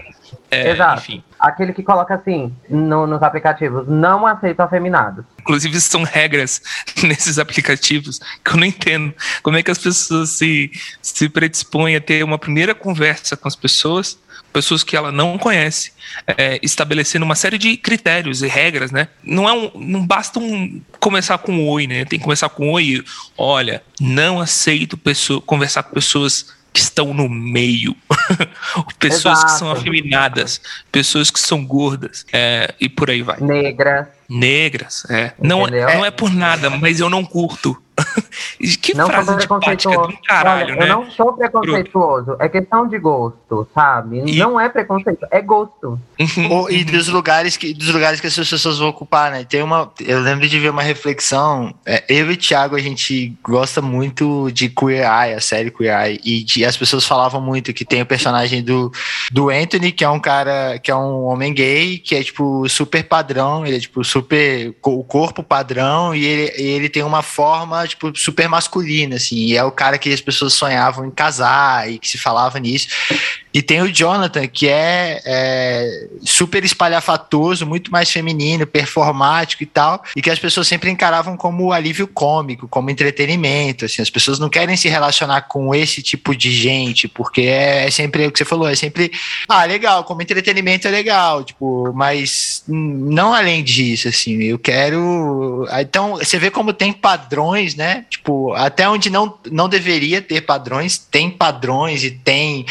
É, Exato. Enfim. Aquele que coloca assim no- nos aplicativos, não aceito afeminados. Inclusive, são regras (laughs) nesses aplicativos que eu não entendo. Como é que as pessoas se, se predispõem a ter uma primeira conversa com as pessoas, pessoas que ela não conhece, é, estabelecendo uma série de critérios e regras, né? Não, é um, não basta um, começar com um oi, né? Tem que começar com um oi. Olha, não aceito pessoa, conversar com pessoas que estão no meio, (laughs) pessoas que são Exato. afeminadas, pessoas que são gordas, é, e por aí vai. Negras. Negras, é. Não, Entendeu? não é por nada, mas eu não curto. (laughs) que Não frase antipática preconceituoso. do caralho, Olha, né? Eu não sou preconceituoso. É questão de gosto, sabe? E- Não é preconceito, é gosto. Uhum, e dos lugares que dos lugares que as pessoas vão ocupar, né? Tem uma, eu lembro de ver uma reflexão. é, eu e o Thiago a gente gosta muito de Queer Eye, a série Queer Eye, e de- as pessoas falavam muito que tem o personagem do, do Anthony, que é um cara, que é um homem gay, que é tipo super padrão, ele é tipo super o corpo padrão e ele, e ele tem uma forma tipo super masculina assim, e é o cara que as pessoas sonhavam em casar e que se falava nisso. E tem o Jonathan, que é, é, super espalhafatoso, muito mais feminino, performático e tal, e que as pessoas sempre encaravam como alívio cômico, como entretenimento. Assim, as pessoas não querem se relacionar com esse tipo de gente, porque é, é sempre o que você falou, é sempre, ah, legal, como entretenimento é legal, tipo, mas não além disso, assim, eu quero. Então, você vê como tem padrões, né? Tipo, até onde não, não deveria ter padrões, tem padrões e tem.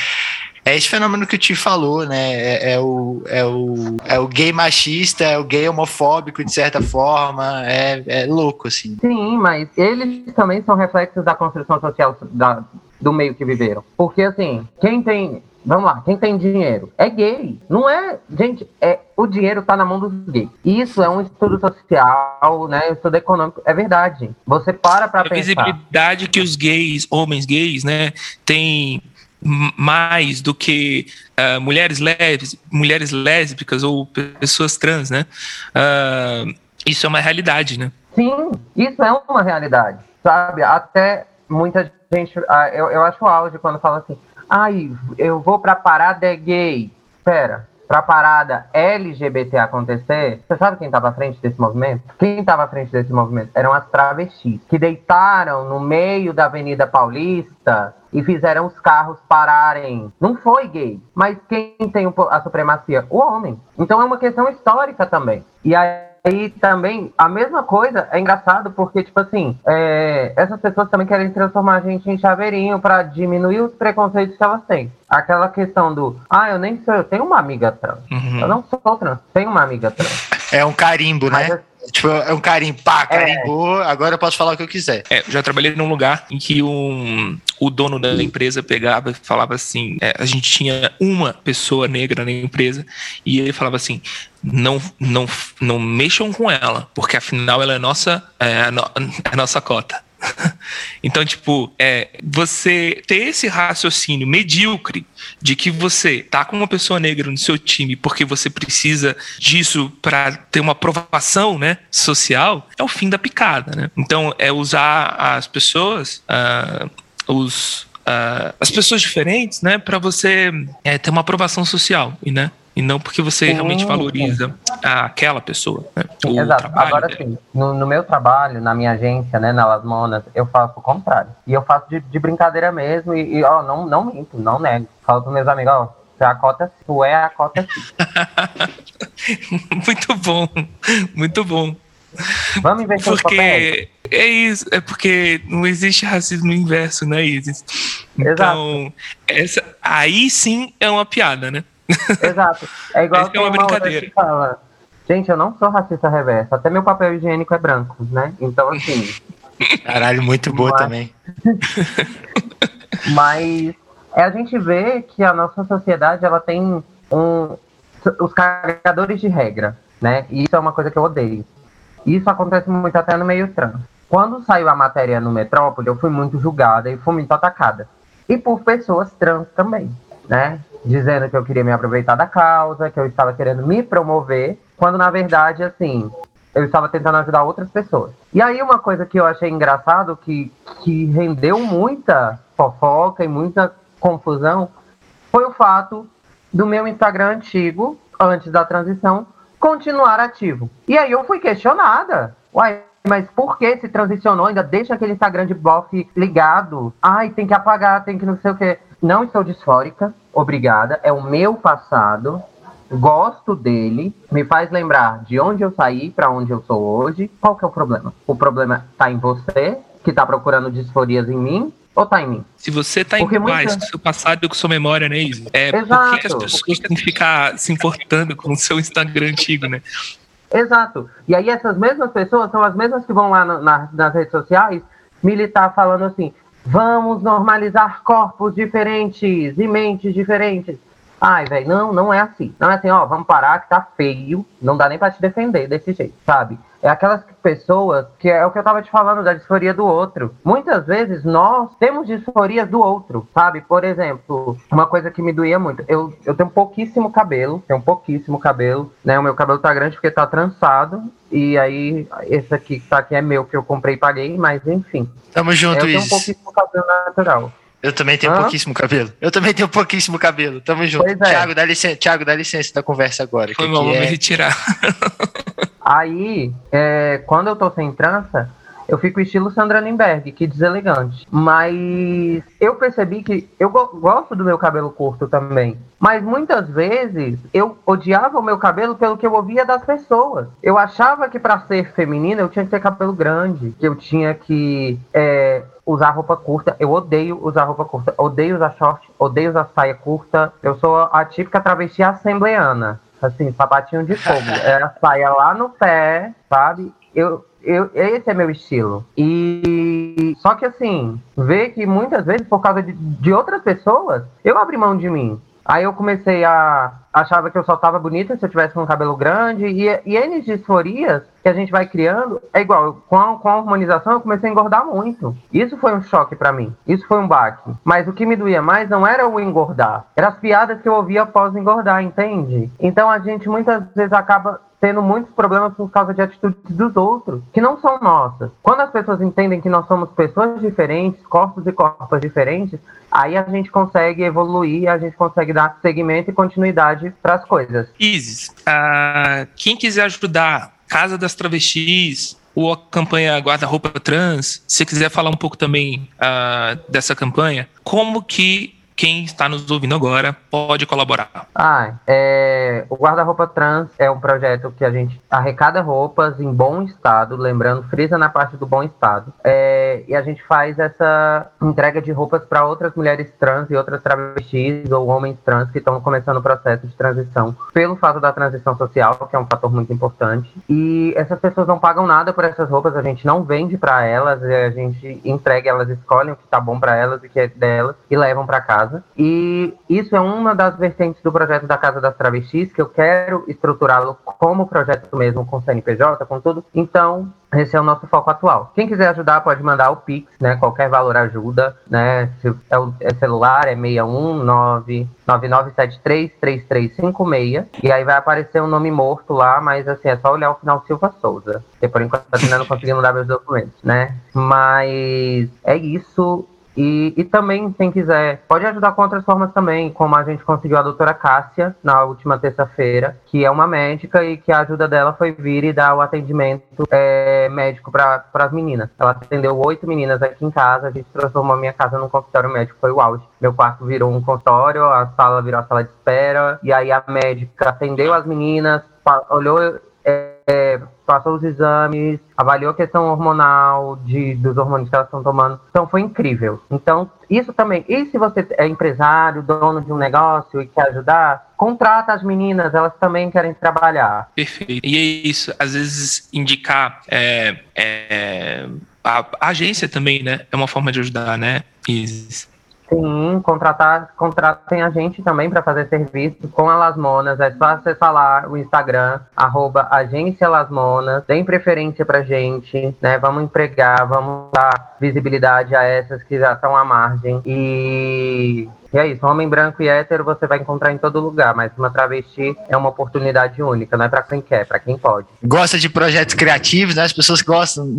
É esse fenômeno que o Ti falou, né? É, é o, é, o, é o gay machista, é o gay homofóbico, de certa forma. É, é louco, assim. Sim, mas eles também são reflexos da construção social da- do meio que viveram. Porque, assim, quem tem. Vamos lá, quem tem dinheiro é gay. Não é. Gente, é, o dinheiro tá na mão dos gays. Isso é um estudo social, né? Um estudo econômico. É verdade. Você para pra A pensar. visibilidade que os gays, homens gays, né, têm mais do que ah, mulheres, lés- mulheres lésbicas ou pessoas trans, né? Ah, isso é uma realidade, né? Sim, isso é uma realidade, sabe? Até muita gente, ah, eu, eu acho auge quando fala assim, ai, eu vou pra parada é gay. Pera, pra parada LGBT acontecer, você sabe quem tava à frente desse movimento? Quem tava à frente desse movimento? Eram as travestis, que deitaram no meio da Avenida Paulista e fizeram os carros pararem. Não foi gay, mas quem tem a supremacia? O homem. Então é uma questão histórica também. E aí aí também, a mesma coisa, é engraçado porque, tipo assim, é, essas pessoas também querem transformar a gente em chaveirinho pra diminuir os preconceitos que elas têm. Aquela questão do, ah, eu nem sou, eu tenho uma amiga trans. Uhum. Eu não sou trans, tenho uma amiga trans. É um carimbo, Mas, né? Tipo, é um carimbo, pá, carimbou, agora eu posso falar o que eu quiser. É, eu já trabalhei num lugar em que um, o dono da empresa pegava e falava assim: é, a gente tinha uma pessoa negra na empresa e ele falava assim: não, não, não mexam com ela, porque afinal ela é nossa, é a, no- é a nossa cota. (laughs) Então, tipo, é, você ter esse raciocínio medíocre de que você tá com uma pessoa negra no seu time porque você precisa disso para ter uma aprovação, né, social, é o fim da picada, né? Então, é usar as pessoas, ah, os ah, as pessoas diferentes, né, para você é, ter uma aprovação social e né, e não porque você Sim, realmente sim. valoriza a- aquela pessoa, né, Exato. Agora dela. sim, no, no meu trabalho, na minha agência, né, na Las Monas, eu faço o contrário. E eu faço de, de brincadeira mesmo e, e, ó, não, não minto, não nego. Falo pros meus amigos, ó, é a cota, tu é a cota sim. muito bom, muito bom. Vamos papéis? Porque é isso, é porque não existe racismo inverso, né, Isis? Então, essa, aí sim é uma piada, né? Exato. É igual (laughs) Essa é tem uma brincadeira. que fala. Gente, eu não sou racista reverso. Até meu papel higiênico é branco, né? Então, assim. (laughs) Caralho, muito boa Mas- também. (laughs) mas é a gente vê que a nossa sociedade ela tem um, os carregadores de regra, né? E isso é uma coisa que eu odeio. Isso acontece muito até no meio trans. Quando saiu a matéria no Metrópole, eu fui muito julgada e fui muito atacada. E por pessoas trans também, né? Dizendo que eu queria me aproveitar da causa, que eu estava querendo me promover, quando na verdade, assim, eu estava tentando ajudar outras pessoas. E aí uma coisa que eu achei engraçado, que, que rendeu muita fofoca e muita confusão, foi o fato do meu Instagram antigo, antes da transição, continuar ativo. E aí eu fui questionada. Uai, mas por que se transicionou? Ainda deixa aquele Instagram de bofe ligado. Ai, tem que apagar, tem que não sei o quê. Não estou disfórica, obrigada. É o meu passado. Gosto dele, me faz lembrar de onde eu saí para onde eu sou hoje. Qual que é o problema? O problema está em você, que está procurando disforias em mim, ou tá em mim? Se você tá Porque em paz muita... com seu passado e com sua memória, né, Isa? É, Exato. por que, que, as pessoas têm que ficar se importando com o seu Instagram antigo, né? Exato. E aí essas mesmas pessoas são as mesmas que vão lá no, na, nas redes sociais militar falando assim, vamos normalizar corpos diferentes e mentes diferentes. Ai, velho, não, não é assim. Não é assim, ó, vamos parar que tá feio, não dá nem pra te defender desse jeito, sabe? É aquelas pessoas que é o que eu tava te falando da disforia do outro. Muitas vezes nós temos disforias do outro, sabe? Por exemplo, uma coisa que me doía muito. Eu, eu tenho pouquíssimo cabelo, tenho pouquíssimo cabelo, né? O meu cabelo tá grande porque tá trançado. E aí, esse aqui que tá aqui é meu, que eu comprei e paguei, mas enfim. Tamo junto, é, Eu tenho pouquíssimo cabelo natural. Eu também tenho Hã? pouquíssimo cabelo. Eu também tenho pouquíssimo cabelo. Tamo junto. É. Tiago, dá licença, Thiago, dá licença da conversa agora. Foi mal, vou é... me retirar. Aí, é, quando eu tô sem trança, eu fico estilo Sandra Nimberg, que deselegante. Mas eu percebi que eu go gosto do meu cabelo curto também. Mas muitas vezes eu odiava o meu cabelo pelo que eu ouvia das pessoas. Eu achava que para ser feminina eu tinha que ter cabelo grande, que eu tinha que é, usar roupa curta. Eu odeio usar roupa curta, odeio usar short, odeio usar saia curta. Eu sou a típica travesti assembleana. Assim, sapatinho de fogo. (laughs) É a saia lá no pé, sabe? Eu, eu, esse é meu estilo. E só que assim, ver que muitas vezes, por causa de, de outras pessoas, eu abri mão de mim. Aí eu comecei a. Achava que eu só tava bonita se eu tivesse com cabelo grande. E, e N disforias que a gente vai criando é igual. Com a, com a hormonização eu comecei a engordar muito. Isso foi um choque para mim. Isso foi um baque. Mas o que me doía mais não era o engordar. Eram as piadas que eu ouvia após engordar, entende? Então a gente muitas vezes acaba tendo muitos problemas por causa de atitudes dos outros, que não são nossas. Quando as pessoas entendem que nós somos pessoas diferentes, corpos e corpos diferentes, aí a gente consegue evoluir, a gente consegue dar segmento e continuidade para as coisas. Isis, uh, quem quiser ajudar Casa das Travestis, ou a campanha Guarda-Roupa Trans, se quiser falar um pouco também uh, dessa campanha, como que quem está nos ouvindo agora pode colaborar? Ah, é, o Guarda-Roupa Trans é um projeto que a gente arrecada roupas em bom estado, lembrando, frisa na parte do bom estado, é, e a gente faz essa entrega de roupas para outras mulheres trans e outras travestis ou homens trans que estão começando o processo de transição, pelo fato da transição social, que é um fator muito importante. E essas pessoas não pagam nada por essas roupas, a gente não vende para elas, a gente entrega, elas escolhem o que está bom para elas e o que é delas e levam para casa casa. E isso é uma das vertentes do projeto da Casa das Travestis, que eu quero estruturá-lo como projeto mesmo, com CNPJ, com tudo. Então, esse é o nosso foco atual. Quem quiser ajudar pode mandar o Pix, né? Qualquer valor ajuda, né? Se é, o, é celular, é 619-9973-3356. E aí vai aparecer um nome morto lá, mas assim, é só olhar o final Silva Souza. Porque por enquanto (laughs) ainda não conseguimos dar meus documentos, né? Mas é isso. E, e também, quem quiser, pode ajudar com outras formas também, como a gente conseguiu a doutora Cássia na última terça-feira, que é uma médica e que a ajuda dela foi vir e dar o atendimento é, médico para as meninas. Ela atendeu oito meninas aqui em casa, a gente transformou a minha casa num consultório médico, foi o auge. Meu quarto virou um consultório, a sala virou a sala de espera, e aí a médica atendeu as meninas, olhou. Passou os exames, avaliou a questão hormonal de, dos hormônios que elas estão tomando. Então foi incrível. Então, isso também. E se você é empresário, dono de um negócio e quer ajudar, contrata as meninas, elas também querem trabalhar. Perfeito. E é isso, às vezes indicar é, é, a, a, agência também, né? É uma forma de ajudar, né? Isis. Sim, contratar, contratem a gente também para fazer serviço com a Lasmonas. É só acessar lá o Instagram, arroba agência Lasmonas. Deem preferência pra gente, né? Vamos empregar, vamos dar visibilidade a essas que já estão à margem. E E é isso, homem branco e hétero você vai encontrar em todo lugar, mas uma travesti é uma oportunidade única, não é para quem quer, é para quem pode. Gosta de projetos criativos, né? As pessoas gostam,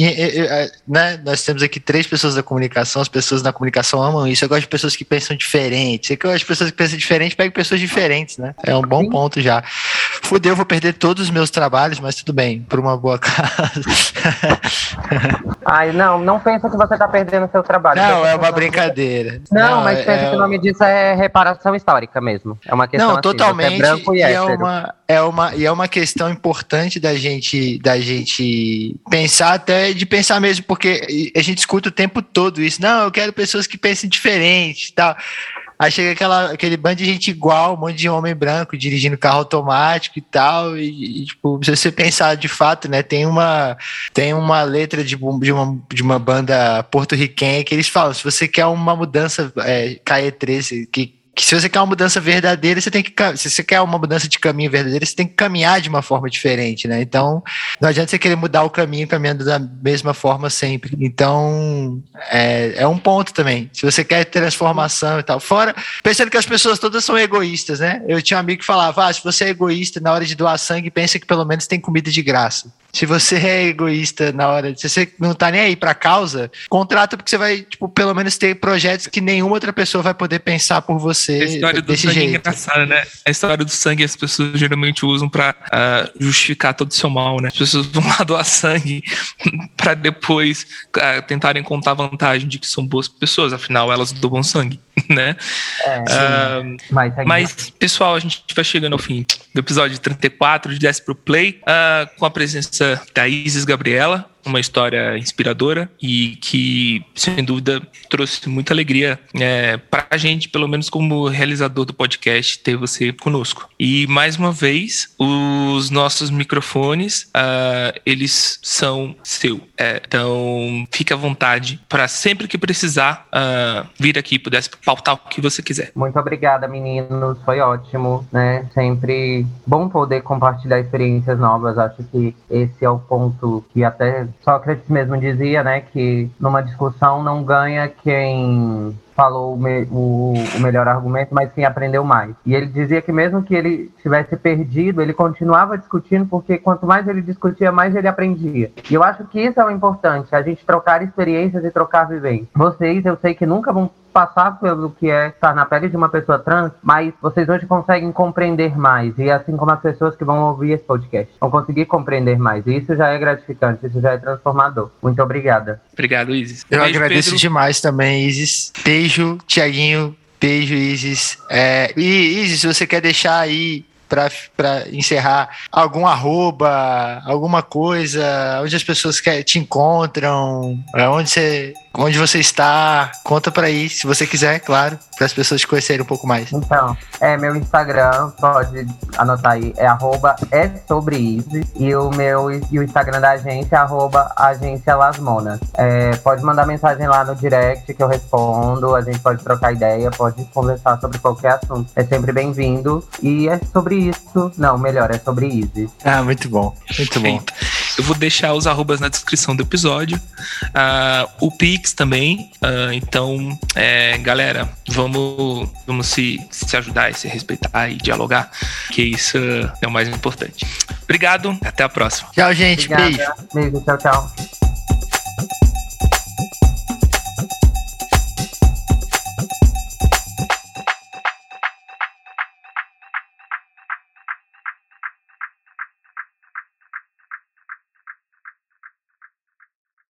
né? Nós temos aqui três pessoas da comunicação, as pessoas da comunicação amam isso. Eu gosto de pessoas que pensam diferente. Que gosta de pessoas que pensam diferente, pega pessoas diferentes, né? É um bom Sim. ponto já. Fudeu, vou perder todos os meus trabalhos, mas tudo bem, por uma boa causa. Ai, não, não pensa que você tá perdendo seu trabalho. Não, é uma brincadeira. Não, não mas é, pensa é... que o nome disso é reparação histórica mesmo. É uma questão Não, assim, totalmente. É branco e, e é uma é uma e é uma questão importante da gente da gente pensar até de pensar mesmo, porque a gente escuta o tempo todo isso. Não, eu quero pessoas que pensem diferente, tal. Aí chega aquela, aquele bando de gente igual, um monte de homem branco dirigindo carro automático e tal. E, e tipo, se você pensar de fato, né? Tem uma, tem uma letra de, de, uma, de uma banda porto-riquenha que eles falam: se você quer uma mudança, é, KE13, que que se você quer uma mudança verdadeira, você tem que se você quer uma mudança de caminho verdadeira, você tem que caminhar de uma forma diferente, né? Então, não adianta você querer mudar o caminho caminhando da mesma forma sempre. Então, é, é um ponto também. Se você quer transformação e tal, fora pensando que as pessoas todas são egoístas, né? Eu tinha um amigo que falava: ah, se você é egoísta na hora de doar sangue, pensa que pelo menos tem comida de graça. Se você é egoísta na hora, se você não tá nem aí pra causa, contrata porque você vai, tipo, pelo menos ter projetos que nenhuma outra pessoa vai poder pensar por você. A história do sangue é jeito. é engraçada, né? A história do sangue as pessoas geralmente usam pra uh, justificar todo o seu mal, né? As pessoas vão lá (laughs) doar sangue (laughs) pra depois uh, tentarem contar a vantagem de que são boas pessoas, afinal elas doam sangue, (laughs) né? É, uh, mas, mas, pessoal, a gente vai chegando ao fim do episódio 34 de Desce pro Play, com a presença da Isis Gabriela, uma história inspiradora e que, sem dúvida, trouxe muita alegria é, para a gente, pelo menos como realizador do podcast, ter você conosco. E, mais uma vez, os nossos microfones, uh, eles são seu. É, então, fique à vontade para sempre que precisar uh, vir aqui e pudesse pautar o que você quiser. Muito obrigada, meninos. Foi ótimo, né? Sempre bom poder compartilhar experiências novas. Acho que esse é o ponto que até Sócrates mesmo dizia, né, que numa discussão não ganha quem falou o, me, o, o, melhor argumento, mas quem aprendeu mais. E ele dizia que mesmo que ele tivesse perdido, ele continuava discutindo, porque quanto mais ele discutia, mais ele aprendia. E eu acho que isso é o importante, a gente trocar experiências e trocar vivências. Vocês, eu sei que nunca vão passar pelo que é estar na pele de uma pessoa trans, mas vocês hoje conseguem compreender mais. E assim como as pessoas que vão ouvir esse podcast vão conseguir compreender mais. E isso já é gratificante, isso já é transformador. Muito obrigada. Obrigado, Isis. Eu agradeço Pedro. demais também, Isis. Beijo, Tiaguinho. Beijo, Isis. É, e Isis, você quer deixar aí para encerrar algum arroba, alguma coisa, onde as pessoas que, te encontram, é, onde você onde você está, conta para aí, se você quiser, claro, para as pessoas te conhecerem um pouco mais. Então, é meu Instagram, pode anotar aí, é arroba é sobre Easy, e o meu e o Instagram da agência é arroba agência Lasmonas. É, pode mandar mensagem lá no direct que eu respondo, a gente pode trocar ideia, pode conversar sobre qualquer assunto. É sempre bem-vindo. E é sobre isso, não, melhor, é sobre Easy. Ah, muito bom, muito bom. Eu vou deixar os arrobas na descrição do episódio. Uh, o Pix também. Uh, então, é, galera, vamos, vamos se, se ajudar e se respeitar e dialogar, que isso é o mais importante. Obrigado, até a próxima. Tchau, gente. Obrigada. Beijo. Beijo, tchau, tchau.